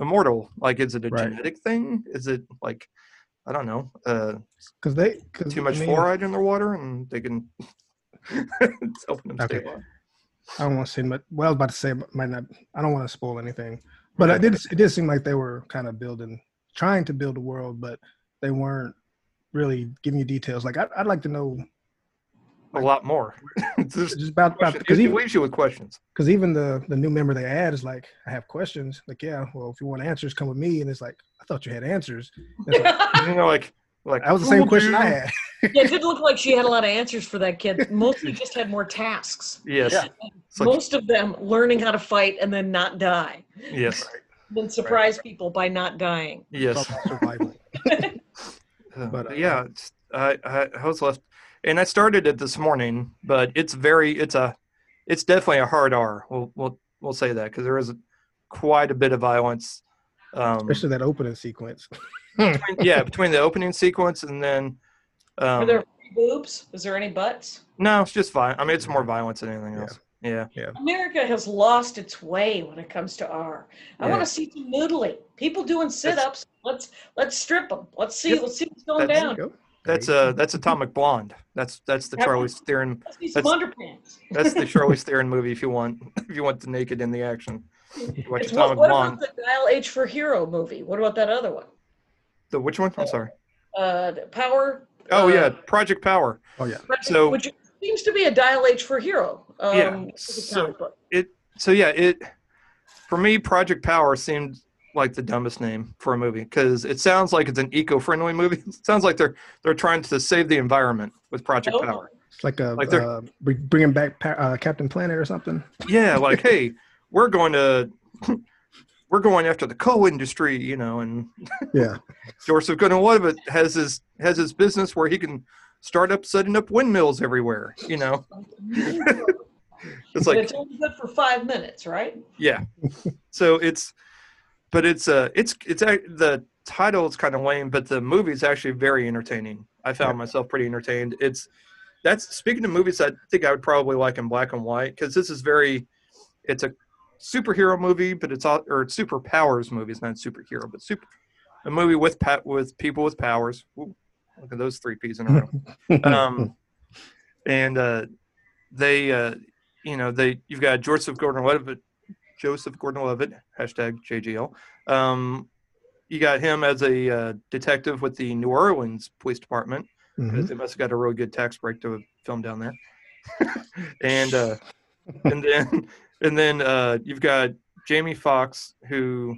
immortal. Like, is it a Right. genetic thing? Is it like, I don't know. Uh, Because they cause, too much I mean, fluoride in their water and they can it's helping them stay Okay. alive. I don't want to say much. Well, I was about to say, but might not. I don't want to spoil anything. But I did. It did seem like they were kind of building, trying to build a world, but they weren't really giving you details. Like I'd, I'd like to know a lot more. Just just about about because he leaves you with questions. because even the the new member they add is like, I have questions. Like, yeah, well, if you want answers, come with me. And it's like, I thought you had answers. It's like, You know, like like that was the same question you- I had. Yeah, it didn't look like she had a lot of answers for that kid. Mostly just had more tasks. Yes. Yeah. It's like, Most of them learning how to fight and then not die. yes. Then surprise people by not dying. Yes. all survival. Uh, But, uh, yeah, it's, I, I I was left, and I started it this morning, but it's very it's a it's definitely a hard R. We'll we'll we'll say that because there is quite a bit of violence. Um, Especially that opening sequence. between, yeah, between the opening sequence and then. Are Um, there boobs? Is there any butts? no, it's just violent. I mean, it's more violence than anything else. Yeah. else. Yeah. America has lost its way when it comes to R. I Yeah. want to see some noodling. People doing sit-ups. Let's let's strip them. Let's see. Yep. Let's see what's going That's- down. Go. That's uh that's Atomic Blonde. That's that's the Have- Charlize Theron. Let's see some that's- underpants. That's the Charlize Theron movie. If you want, if you want the naked in the action, watch It's what, what Blonde. about the Dial H for Hero movie? What about that other one? The which one? I'm sorry. Uh, the Power. Oh uh, yeah, Project Power. Oh yeah. Project- So- which seems to be a Dial H for Hero. Um, Yeah, so- comic book. So yeah, it for me, Project Power seemed like the dumbest name for a movie because it sounds like it's an eco-friendly movie. It sounds like they're they're trying to save the environment with Project Oh. Power. It's like a Like they're- uh, bringing back pa- uh, Captain Planet or something. Yeah, like hey, we're going to we're going after the coal industry, you know, and Yeah, Joseph Gordon-Levitt has his has his business where he can start up setting up windmills everywhere. You know, it's like it's only good for five minutes, right? yeah. So it's, but it's uh it's it's a- the title is kind of lame, but the movie is actually very entertaining. I found Yeah. myself pretty entertained. It's that's speaking of movies I think I would probably like in black and white because this is very, it's a superhero movie, but it's all or it's superpowers movie. It's not superhero, but super a movie with pa- with people with powers. Ooh, look at those three P's in a row um, and uh, they, uh, you know, they you've got Joseph Gordon-Levitt, Joseph Gordon-Levitt hashtag JGL. Um, you got him as a uh, detective with the New Orleans Police Department. Mhm. 'cause They must have got a really good tax break to film down there. and uh, and then and then uh, you've got Jamie Foxx, who.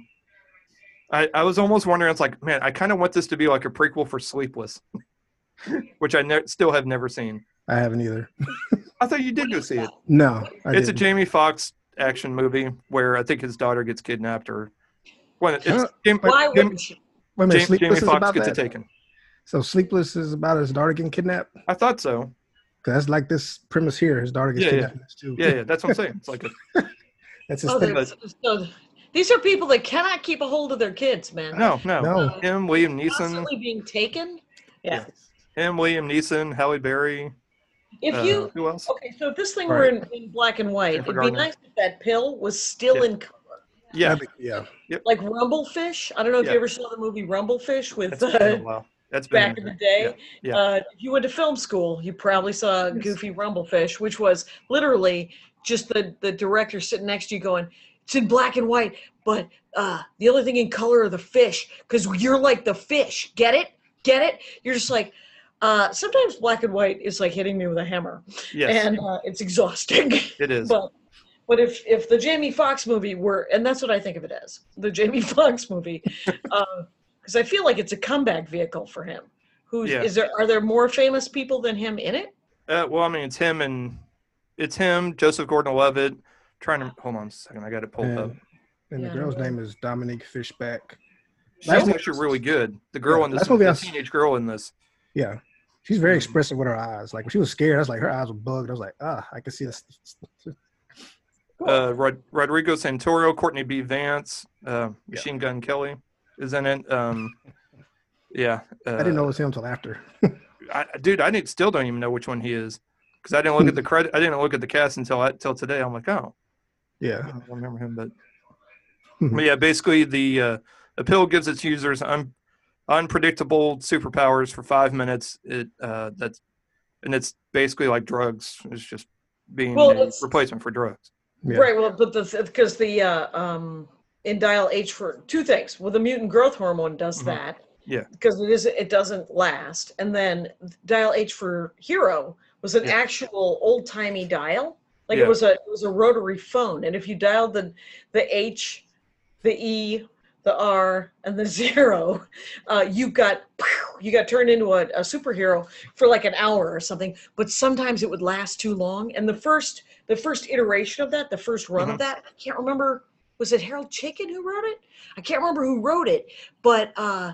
I, I was almost wondering. It's like, man, I kind of want this to be like a prequel for Sleepless, which I ne- still have never seen. I haven't either. I thought you did go see it. No, I it's a didn't. Jamie Foxx action movie where I think his daughter gets kidnapped or when it's Huh? Why Jam- wouldn't you? Wait a minute, Jam- Sleepless Jamie is Foxx about gets it that? taken. So Sleepless is about his daughter getting kidnapped. I thought so. 'Cause that's like this premise here. His daughter gets Yeah, yeah. kidnapped in this too. Yeah, yeah, that's what I'm saying. It's like a That's his Oh, thing. they're- so these are people that cannot keep a hold of their kids, man. no, no. No. Him, William Neeson, Constantly being taken. Yeah. him, William Neeson, Halle Berry. If uh, you who else? okay, so if this thing were in, in black and white, Jennifer it'd be nice if that pill was still Yeah. in color. Yeah, That'd be- yeah. Like Rumblefish. I don't know if Yeah. you ever saw the movie Rumblefish with that's been uh, a while. That's back in the day. Yeah. Uh, if you went to film school, you probably saw Goofy Rumblefish, which was literally just the, the director sitting next to you going, it's in black and white, but uh, the only thing in color are the fish because you're like the fish. Get it? Get it? You're just like, uh, sometimes black and white is like hitting me with a hammer Yes, and uh, it's exhausting. it is. but but if if the Jamie Foxx movie were, and that's what I think of it as, the Jamie Foxx movie, because I feel like it's a comeback vehicle for him. Who's Yeah. is there? Are there more famous people than him in it? Uh, well, I mean, it's him and it's him, Joseph Gordon-Levitt. Trying to hold on a second. I got it pulled up. And, and Yeah. the girl's name is Dominique Fishback. She's Last actually really good. The girl Yeah, in this, last movie I the s- teenage girl in this. Yeah. She's very Mhm. expressive with her eyes. Like when she was scared, I was like, her eyes were bugged. I was like, ah, I can see this. uh, Rod- Rodrigo Santoro, Courtney B. Vance, uh, Machine Gun Kelly is in it. Um, yeah, uh, I didn't know it was him until after. I, dude. I didn't, still don't even know which one he is because I didn't look at the credit. I didn't look at the cast until I, until today. I'm like, oh, I Yeah. don't remember him, but, Mhm. but yeah, basically the uh, the pill gives its users un, unpredictable superpowers for five minutes. It uh, that's and it's basically like drugs. It's just being Well, a replacement for drugs. Yeah. Right. Well, but the because the uh, um, in dial H for two things. Well, the mutant growth hormone does Mhm. that. Yeah. Because it is it doesn't last, and then dial H for hero was an Yeah. actual old timey dial. Like Yeah. it was a it was a rotary phone, and if you dialed the the H, the E, the R, and the zero, uh, you got you got turned into a, a superhero for like an hour or something. But sometimes it would last too long. And the first the first iteration of that, the first run Mm-hmm. of that, I can't remember. Was it Harold Chicken who wrote it? I can't remember who wrote it, but uh,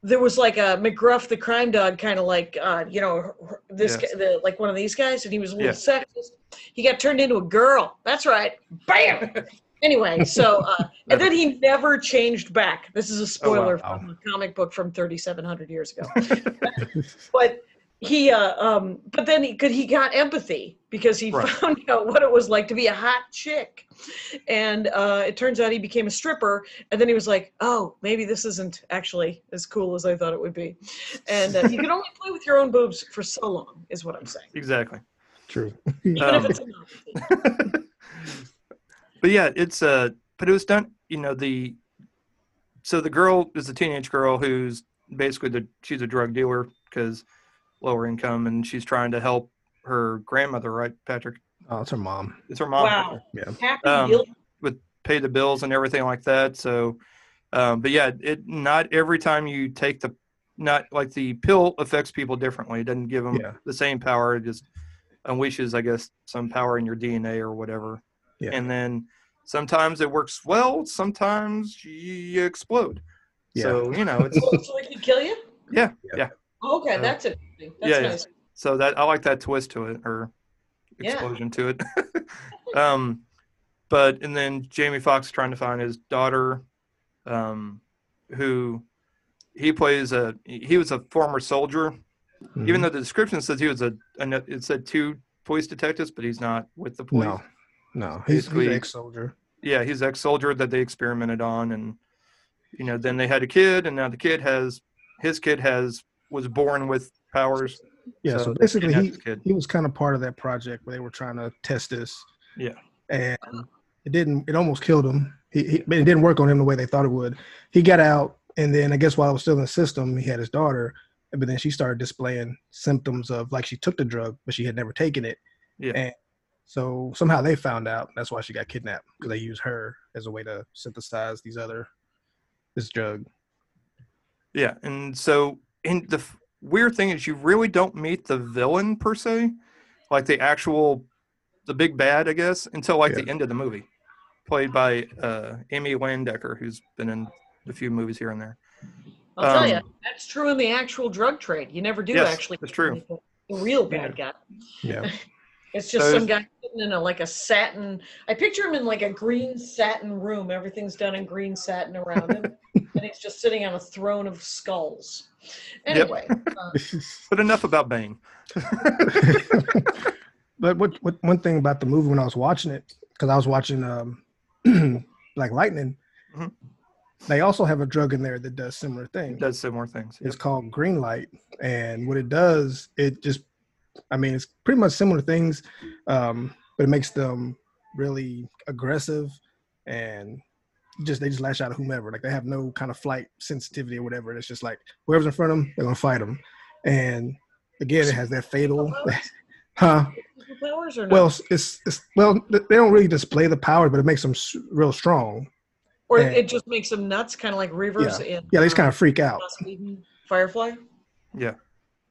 there was like a McGruff the crime dog, kind of like uh, you know this Yes. guy, the, like one of these guys, and he was a little Yeah. sexist. He got turned into a girl. That's right. Bam. anyway, so uh, and then he never changed back. This is a spoiler wow. from a comic book from 3,700 years ago. but he, uh, um, but then he, cause he got empathy because he Right. found out what it was like to be a hot chick, and uh, it turns out he became a stripper. And then he was like, "Oh, maybe this isn't actually as cool as I thought it would be." And uh, you can only play with your own boobs for so long, is what I'm saying. Exactly. True. Even Um, if it's a but yeah, it's uh but it was done, you know, the so the girl is a teenage girl who's basically the she's a drug dealer because lower income and she's trying to help her grandmother, right, Patrick? Oh, it's her mom. It's her mom Wow. Yeah. Happy Um, guilt. pay the bills and everything like that. So Um, but yeah, it not every time you take the not like the pill affects people differently. It doesn't give them Yeah. the same power. It just unleashes, I guess, some power in your DNA or whatever. Yeah. And then sometimes it works well. Sometimes you explode. Yeah. So you know, it's So, so it can kill you? Yeah, Yeah. Yeah. Okay, Uh, that's interesting. That's yeah, yeah. so that I like that twist to it or Yeah. explosion to it. um, but and then Jamie Foxx trying to find his daughter, um, who he plays a he was a former soldier. Mhm. Even though the description says he was a, a it said two police detectives, but he's not with the police. no, no, he's, he's an ex-soldier. Yeah, he's ex-soldier that they experimented on, and you know, then they had a kid, and now the kid has his kid has was born with powers. Yeah, so, So basically he kid. he was kind of part of that project where they were trying to test this. Yeah. and it didn't. It almost killed him. He, he it didn't work on him the way they thought it would. He got out, and then I guess while I was still in the system, he had his daughter, but then she started displaying symptoms of like she took the drug, but she had never taken it. Yeah. And so somehow they found out. That's why she got kidnapped because they used her as a way to synthesize these other this drug. Yeah, and so and the f- weird thing is you really don't meet the villain per se, like the actual the big bad, I guess, until like the end of the movie, played by uh, Amy Landecker, who's been in a few movies here and there. I'll tell you, Um, that's true in the actual drug trade. You never do Yes, actually. that's true. meet The the real bad guy. Yeah. It's just So some guy sitting in a like a satin. I picture him in like a green satin room. Everything's done in green satin around him, and he's just sitting on a throne of skulls. Anyway, uh, But enough about Bane. but what, what one thing about the movie when I was watching it, because I was watching um, Black Lightning, Mhm. they also have a drug in there that does similar things. It does similar things. It's called green light, and what it does, it just, I mean, it's pretty much similar things, um, but it makes them really aggressive and just they just lash out at whomever. Like they have no kind of flight sensitivity or whatever. It's just like whoever's in front of them, they're gonna fight them. And again, it has that fatal, huh? superpowers or no? Well, it's, it's well, they don't really display the power, but it makes them real strong. or and- it just makes them nuts, kind of like Rivers in Yeah, they just uh, kind of freak out. Firefly. Yeah.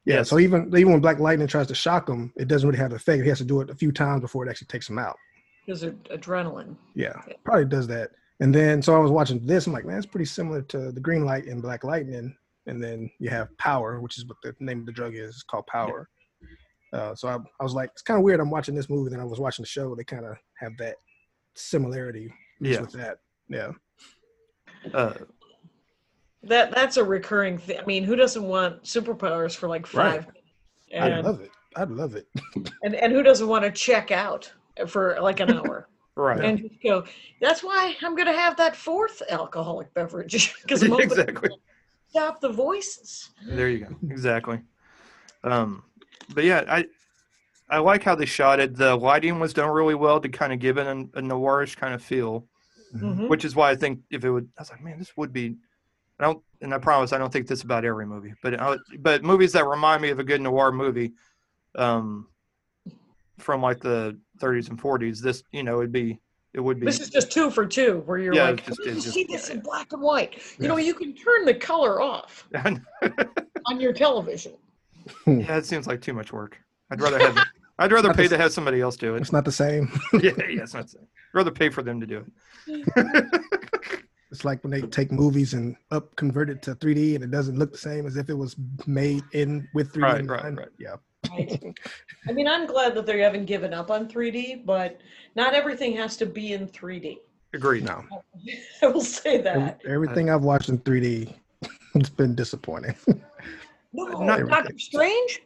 Yeah, Yes. so even even when Black Lightning tries to shock him, it doesn't really have the effect. He has to do it a few times before it actually takes him out. Because of adrenaline. Yeah, probably does that. And then so I was watching this. I'm like, man, it's pretty similar to the Green Light in Black Lightning. And then you have Power, which is what the name of the drug is. It's called Power. Uh, so I, I was like, it's kind of weird. I'm watching this movie, then I was watching the show. They kind of have that similarity Yeah. with that. Yeah, Uh, That that's a recurring thing. I mean, who doesn't want superpowers for like five? Right. five? I'd love it. I'd love it. and and who doesn't want to check out for like an hour right. and just go? That's why I'm going to have that fourth alcoholic beverage because I'm hoping to exactly. stop the voices. There you go. Exactly. Um, but yeah, I I like how they shot it. The lighting was done really well to kind of give it a, a noirish kind of feel, Mhm. which is why I think if it would, I was like, man, this would be. I don't, and I promise I don't think this about every movie, but I, but movies that remind me of a good noir movie, um, from like the 30s and 40s. This, you know, it'd be it would be. This is just two for two, where you're Yeah, like, it's just- "Oh, you it's just- see this yeah, in black and white. You know, you can turn the color off on your television. yeah, it seems like too much work. I'd rather have. I'd rather pay the to have somebody else do it. It's not the same. yeah, yeah, it's not. the same. I'd rather pay for them to do it. It's like when they take movies and up convert it to 3D and it doesn't look the same as if it was made in with 3D. Right, in right, right. Yeah. Right. I mean, I'm glad that they haven't given up on 3D, but not everything has to be in 3D. Agreed. No. I will say that. Everything I've watched in 3D, it's been disappointing. No, Not Doctor Strange.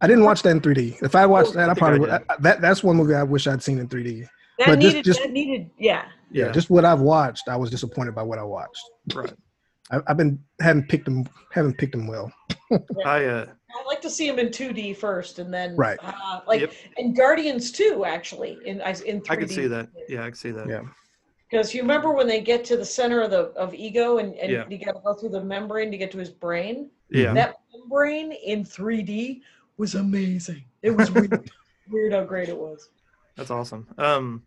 I didn't watch that in 3D. If I watched oh. that, I think probably I would. I- that that's one movie I wish I'd seen in 3D. That But just- needed. just- that needed. Yeah. Yeah, Yeah. just what I've watched, I was disappointed by what I watched. Right. I, I've been haven't picked them, haven't picked them well. I uh, I'd like to see him in 2D first, and then Right. uh, like Yep. and Guardians too, actually in I- in 3D. I could see that. Yeah, I could see that. Yeah. Because you remember when they get to the center of the of ego, and, and Yeah. you got to go through the membrane to get to his brain. Yeah. That membrane in 3D was amazing. It was weird, weird how great it was. That's awesome. Um,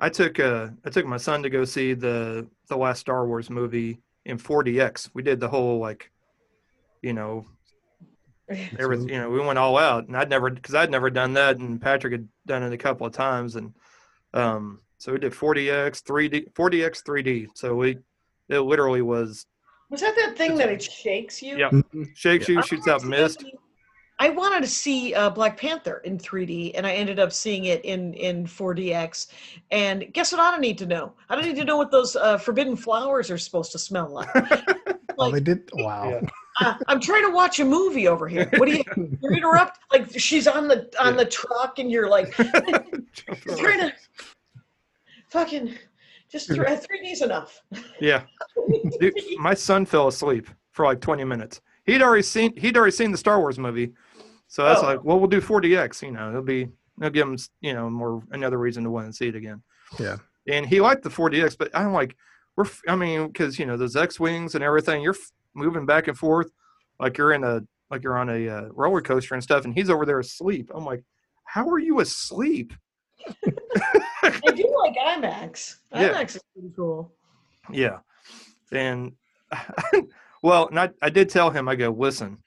I took uh I took my son to go see the the last Star Wars movie in 4DX. We did the whole like, you know, everything. You know, we went all out, and I'd never because I'd never done that, and Patrick had done it a couple of times, and um, so we did 4DX, 3D, 4DX, 3D. So we it literally was Was that that thing that it shakes you? Yep. Mhm. shakes I you, shoots out mist. see- I wanted to see uh, Black Panther in 3D, and I ended up seeing it in in 4DX. And guess what? I don't need to know. I don't need to know what those uh, forbidden flowers are supposed to smell like. Oh, like they did. Wow. Yeah. uh, I'm trying to watch a movie over here. What do you? You interrupt? Like she's on the on Yeah. the truck, and you're like trying to fucking just th- 3D's enough. yeah. Dude, my son fell asleep for like 20 minutes. He'd already seen he'd already seen the Star Wars movie, so that's Oh. like, well, we'll do 4DX. You know, it'll be it'll give him you know more another reason to want to see it again. Yeah. And he liked the 4DX, but I'm like, we're I mean, because you know those X wings and everything, you're f- moving back and forth like you're in a like you're on a uh, roller coaster and stuff, and he's over there asleep. I'm like, how are you asleep? I do like IMAX. Yeah. IMAX is pretty cool. Yeah. And well, and I, I did tell him, I go, listen,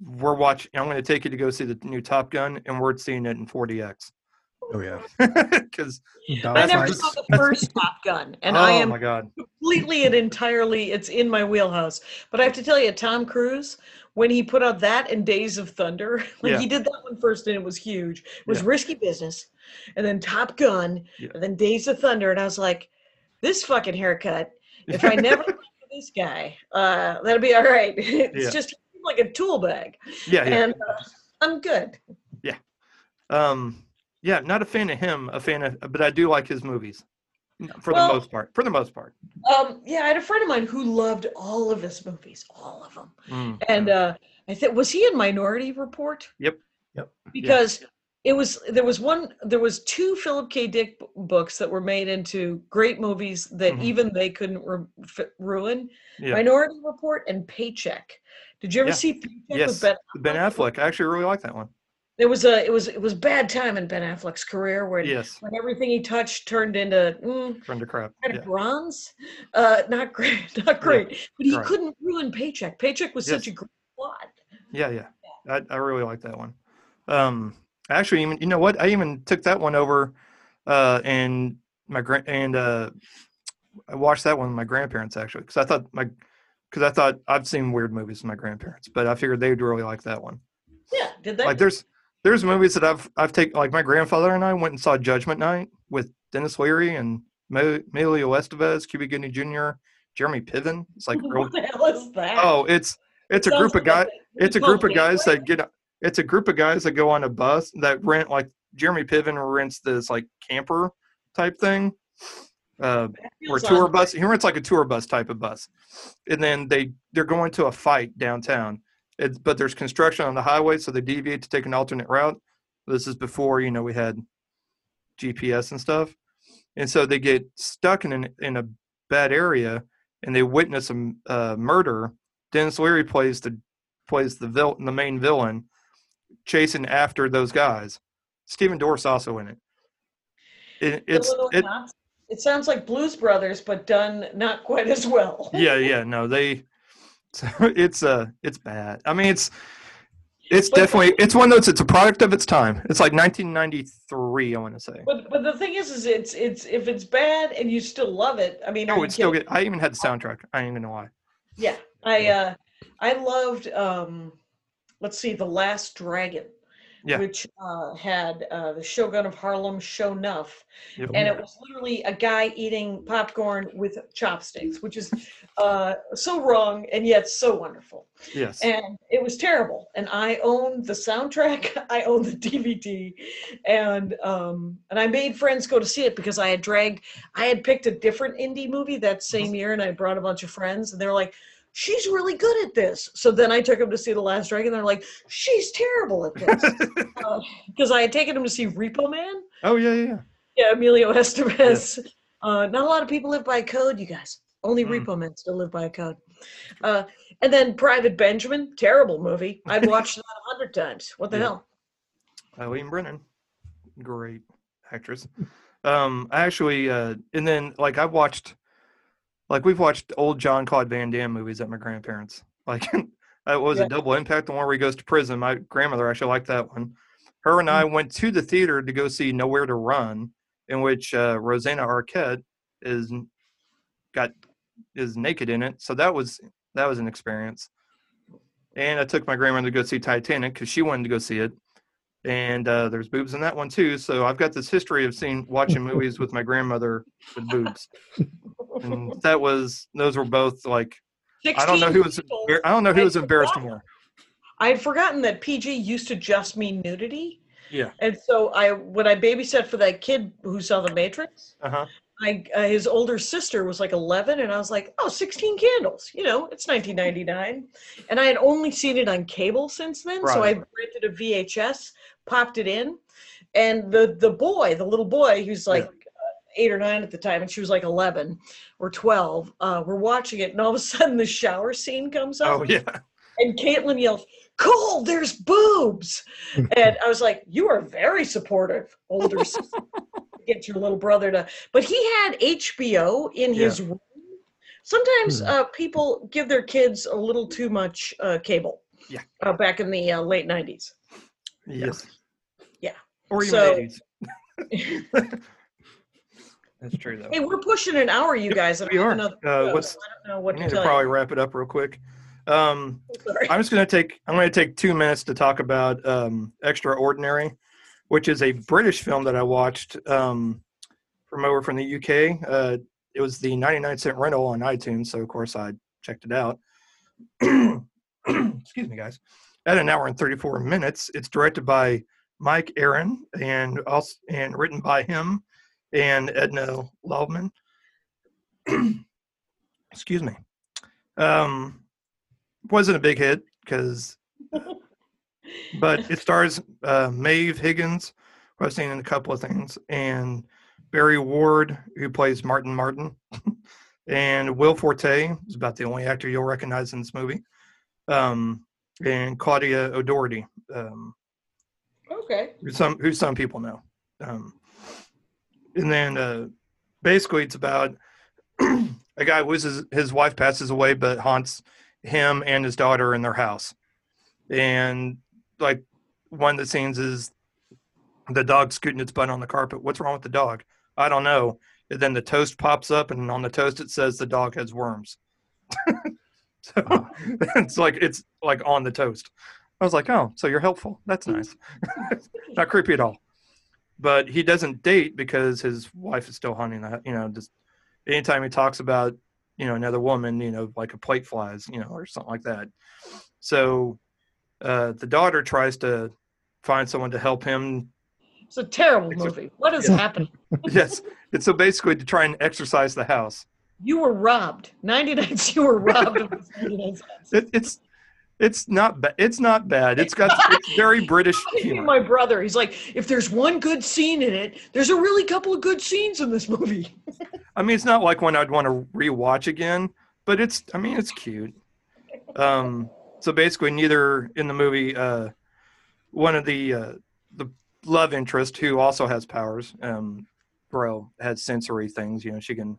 we're watching, I'm going to take you to go see the new Top Gun, and we're seeing it in 4DX. Oh yeah. Because, I never Dogfights. saw the first Top Gun, and oh I am my God. completely and entirely it's in my wheelhouse. But I have to tell you, Tom Cruise, when he put out that and Days of Thunder, like Yeah. he did that one first and it was huge. It was Yeah. risky business. And then Top Gun, Yeah. and then Days of Thunder. And I was like, this fucking haircut, if I never look at this guy, uh, that'll be all right. It's Yeah. just like a tool bag. Yeah. Yeah. And uh, I'm good. Yeah. Um, yeah. Not a fan of him, a fan of, but I do like his movies for Well- the most part. For the most part. Um, yeah, I had a friend of mine who loved all of his movies, all of them. Mm, And uh, I think was he in Minority Report? Yep. Yep. Because it was there was one there was two Philip K. Dick books that were made into great movies that Mhm. even they couldn't f- ruin. yeah. Minority Report and Paycheck. Did you ever Yeah. see Paycheck Yes. with Ben? Ben Affleck. I actually really like that one. It was a it was it was bad time in Ben Affleck's career where Yes. when everything he touched turned into mm, Friend of crap. kind Yeah. of bronze. Uh, not great, not great. But he right. couldn't ruin Paycheck. Paycheck was such a great plot. Yeah, yeah. I, I really like that one. Um, actually, even you know what? I even took that one over, uh, and my grand and uh, I watched that one with my grandparents actually because I thought my because I thought I've seen weird movies with my grandparents, but I figured they'd really like that one. Yeah, did they? Like there's there's movies that I've I've taken like my grandfather and I went and saw Judgment Night with Denis Leary and Emilio Estevez, Cuba Gooding Jr., Jeremy Piven. It's like real, the hell is that? oh, it's it's a group of guys it's a group of guys that get it's a group of guys that go on a bus that rent like Jeremy Piven rents this like camper type thing. Uh or tour bus. He rents like a tour bus type of bus. And then they they're going to a fight downtown. It's, but there's construction on the highway, so they deviate to take an alternate route. This is before, you know, we had GPS and stuff. And so they get stuck in an, in a bad area and they witness a uh, murder. Denis Leary plays the plays the vil- the main villain, chasing after those guys. Stephen Dorff's also in it. it it's it. It sounds like Blues Brothers, but done not quite as well. yeah, yeah, no, they. So it's uh it's bad. I mean, it's it's But- definitely it's one that's it's a product of its time. It's like 1993, I want to say. But but the thing is, is it's it's if it's bad and you still love it. I mean, are Oh, it's still good. I even had the soundtrack. I ain't even know why. Yeah, I uh I loved um let's see, The Last Dragon. Yeah. Which uh, had uh, the Shogun of Harlem Sho'nuff, Yep. and it was literally a guy eating popcorn with chopsticks, which is uh, so wrong and yet so wonderful. Yes. and it was terrible and i owned the soundtrack i owned the dvd and um and i made friends go to see it because i had dragged i had picked a different indie movie that same year and i brought a bunch of friends and they were like she's really good at this so then i took them to see the last dragon they're like she's terrible at this because i had taken them to see repo man oh yeah, yeah, yeah. yeah emilio estevez uh not a lot of people live by code you guys only Mm. repo men still live by a code uh and then Private Benjamin, terrible movie. I've watched that a hundred times. What the Yeah. hell? Eileen Brennan, great actress. Um, I actually, uh, and then like I've watched, like we've watched old Jean-Claude Van Damme movies at my grandparents. Like that was Yeah. a double impact. The one where he goes to prison. My grandmother actually liked that one. Her and I went to the theater to go see Nowhere to Run, in which uh, Rosanna Arquette is got is naked in it. So that was that was an experience. And I took my grandmother to go see Titanic because she wanted to go see it. And uh, there's boobs in that one too. So I've got this history of seeing watching movies with my grandmother with boobs. And that was those were both like I don't know who was I don't know who was embarrassed forgot. more. I had forgotten that PG used to just mean nudity. Yeah. And so I, when I babysat for that kid who saw The Matrix, Uh huh. I, uh, his older sister was like 11, and I was like, oh, 16 candles. You know, it's 1999. And I had only seen it on cable since then. So I rented a VHS, popped it in. And the, the boy, the little boy, who's like uh, eight or nine at the time, and she was like 11 or 12, uh, we're watching it. And all of a sudden, the shower scene comes up Oh yeah. and Caitlin yells, Cole, there's boobs. and I was like, You are very supportive, older sister. Get your little brother to but he had HBO in his room. Sometimes Hmm. uh, people give their kids a little too much uh, cable. Yeah. Uh, back in the uh, late nineties. Yes. Yeah. Or even So- 80s. That's true though. hey, we're pushing an hour, you guys. and we I have are. another Uh, show, what's- so I don't know what We to need to tell probably you. wrap it up real quick. Um, Sorry. I'm just going to take I'm going to take two minutes to talk about um, Extraordinary, which is a British film that I watched um, from over from the UK. Uh, it was the 99 cent rental on iTunes, so of course I checked it out. Excuse me, guys. At an hour and 34 minutes, it's directed by Mike Ahern and also and written by him and Enda Loughman. Excuse me. Um, wasn't a big hit because but it stars uh, Maeve Higgins, who I've seen in a couple of things, and Barry Ward, who plays Martin Martin, and Will Forte is about the only actor you'll recognize in this movie, um, and Claudia O'Doherty, um, Okay. who some who some people know, um, and then uh, basically it's about a guy who his his wife passes away, but haunts him and his daughter in their house, and like one of the scenes is the dog scooting its butt on the carpet. What's wrong with the dog? I don't know. And then the toast pops up, and on the toast it says the dog has worms. so it's like it's like on the toast. I was like, oh, so you're helpful. That's nice. Not creepy at all. But he doesn't date because his wife is still hunting. You know, just anytime he talks about you know another woman, you know, like a plate flies, you know, or something like that. So uh, the daughter tries to find someone to help him. It's a terrible Except- movie. What is Yeah. happening? yes, and so basically to try and exercise the house. You were robbed. 99 cents. You were robbed of 99 cents. It, it's it's not bad. It's not bad. It's got it's very British humor. my brother, he's like, if there's one good scene in it, there's a really couple of good scenes in this movie. I mean, it's not like one I'd want to rewatch again, but it's. I mean, it's cute. Um, so basically, neither in the movie, uh, one of the uh, the love interest who also has powers, um, bro, has sensory things. You know, she can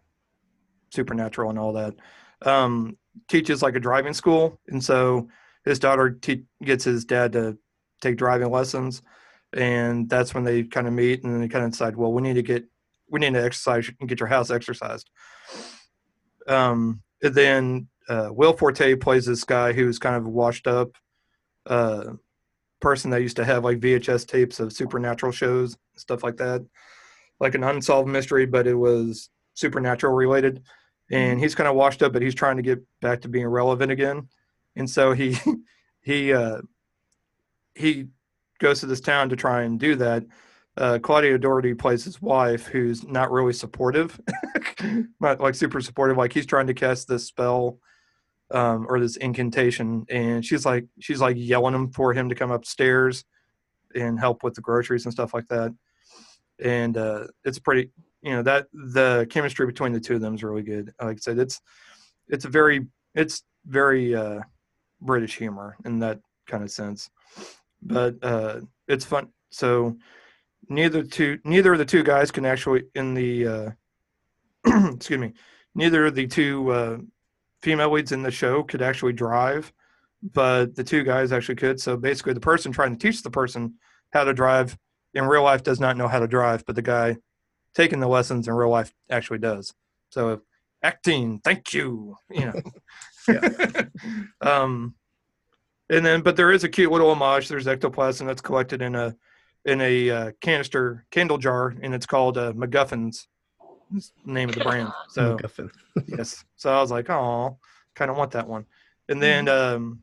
supernatural and all that. Um, teaches like a driving school, and so his daughter te- gets his dad to take driving lessons, and that's when they kind of meet, and they kind of decide, well, we need to get we need to exercise and get your house exercised. Um, then uh, Will Forte plays this guy who's kind of washed up uh, person that used to have like VHS tapes of supernatural shows, stuff like that, like an unsolved mystery, but it was supernatural related. And he's kind of washed up, but he's trying to get back to being relevant again. And so he he uh, he goes to this town to try and do that uh, Claudia Doherty plays his wife, who's not really supportive, not like super supportive. Like he's trying to cast this spell um, or this incantation, and she's like she's like yelling him for him to come upstairs and help with the groceries and stuff like that. And uh, it's pretty, you know, that the chemistry between the two of them is really good. Like I said, it's it's a very it's very uh, British humor in that kind of sense, but uh, it's fun. So neither two neither of the two guys can actually in the uh, excuse me neither of the two uh, female leads in the show could actually drive but the two guys actually could. So basically the person trying to teach the person how to drive in real life does not know how to drive but the guy taking the lessons in real life actually does. So acting thank you you know um and then but there is a cute little homage there's ectoplasm that's collected in a in a uh, canister candle jar and it's called uh, MacGuffin's It's the name of the brand. So MacGuffin. yes, so I was like, oh, kind of want that one. And then um,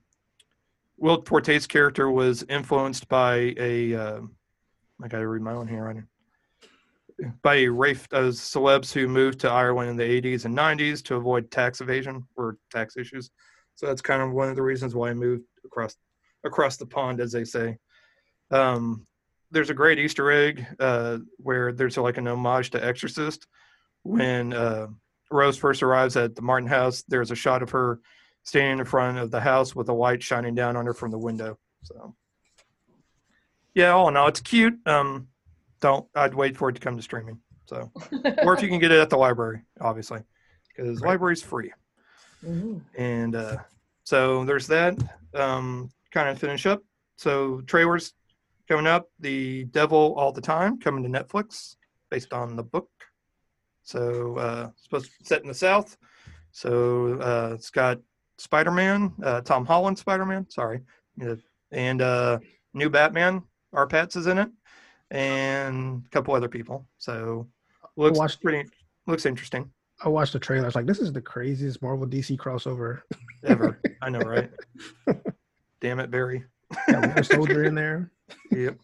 Will Forte's character was influenced by a uh, I got to read my own here right now. By a rafe of celebs who moved to Ireland in the 80s and 90s to avoid tax evasion or tax issues. So that's kind of one of the reasons why I moved across across the pond, as they say. Um, there's a great Easter egg uh, where there's like an homage to Exorcist. When uh, Rose first arrives at the Martin house, there's a shot of her standing in front of the house with a light shining down on her from the window. So, yeah, all in all, it's cute. Um, don't I'd wait for it to come to streaming. So, or if you can get it at the library, obviously, because Right. library's free. Mhm. And uh, so there's that. Um, kind of finish up. So trailers coming up. The Devil All the Time coming to Netflix, based on the book. So uh, supposed to set in the South. So uh, it's got Spider-Man, uh, Tom Holland Spider-Man. Sorry, and uh, new Batman. R-Patz is in it, and a couple other people. So looks watched- pretty. Looks interesting. I watched the trailer. I was like, this is the craziest Marvel DC crossover. Ever. I know, right? Damn it, Barry. Got Soldier in there. Yep.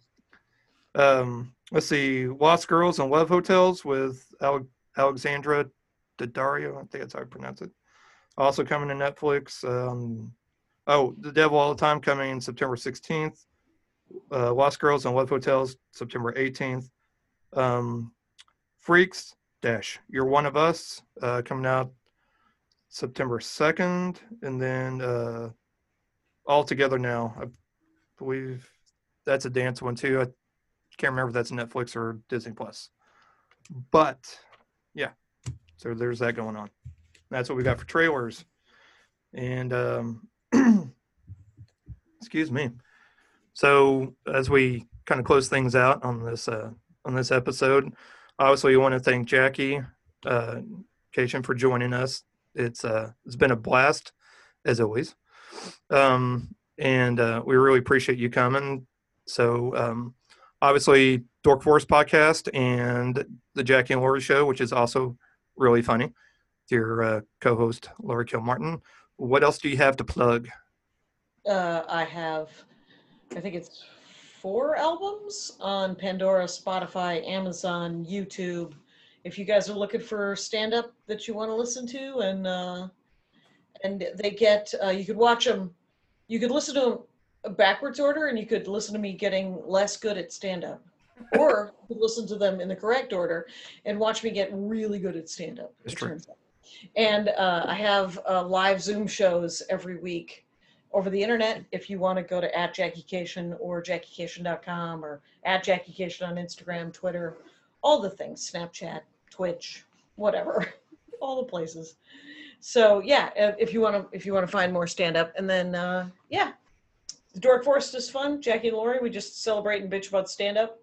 Um, let's see, Lost Girls and Love Hotels with Ale- Alexandra Daddario. I think that's how I pronounce it. Also coming to Netflix. Um, oh, The Devil All the Time coming September 16th. Uh, Lost Girls and Love Hotels September 18th. Um, Freaks Dash You're One of Us uh, coming out September 2nd. And then uh, All Together Now. I believe that's a dance one too. I can't remember if that's Netflix or Disney Plus. But yeah, so there's that going on. That's what we got for trailers. And um, excuse me. So as we kind of close things out on this uh, on this episode, obviously we want to thank Jackie uh, Kashian for joining us. It's uh, it's been a blast as always. Um, and uh, we really appreciate you coming. So, um, obviously, Dork Forest podcast and the Jackie and Laurie show, which is also really funny. Your uh, co-host Laurie Kilmartin. What else do you have to plug? Uh, I have, I think it's four albums on Pandora, Spotify, Amazon, YouTube. If you guys are looking for stand up that you want to listen to, and uh, and they get, uh, you could watch them, you could listen to them backwards order, and you could listen to me getting less good at stand up, or you could listen to them in the correct order and watch me get really good at stand up. True. And uh, I have uh, live Zoom shows every week over the internet if you want to go to at Jackie Kashian or JackieKashian.com or at Jackie Kashian on Instagram, Twitter, all the things, Snapchat, Twitch, whatever, all the places. So yeah, if if you want to if you want to find more stand up, and then uh, yeah, the Dork Forest is fun. Jackie and Laurie, we just celebrate and bitch about stand up.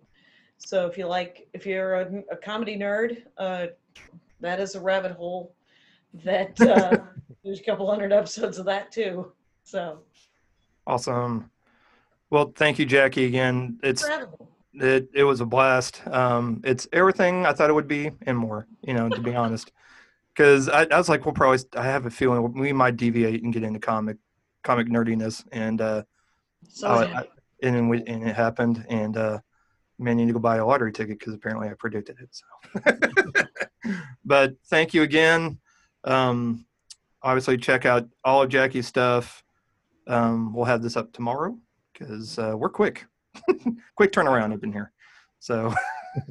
So if you like, if you're a, a comedy nerd, uh, that is a rabbit hole. That uh, there's a couple hundred episodes of that too. So Awesome. Well, thank you, Jackie. Again, it's hole. it, it was a blast. Um, it's everything I thought it would be and more. You know, to be honest, because I, I was like, we'll probably. I have a feeling we might deviate and get into comic comic nerdiness, and uh, So I- I- and then we, and it happened, and uh, man, you need to go buy a lottery ticket because apparently I predicted it. So, but thank you again. Um, obviously, check out all of Jackie's stuff. Um, we'll have this up tomorrow because uh, we're quick, quick turnaround up in here. So,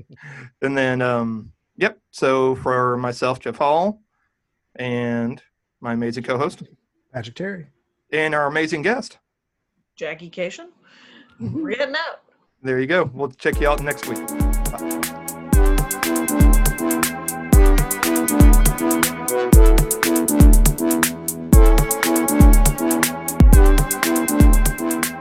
and then, um, yep. So for myself, Jeff Hall, and my amazing co-host, Patrick Terry, and our amazing guest, Jackie Kashian. Mm-hmm. We're getting out. There you go. We'll check you out next week. Thank you. Bye.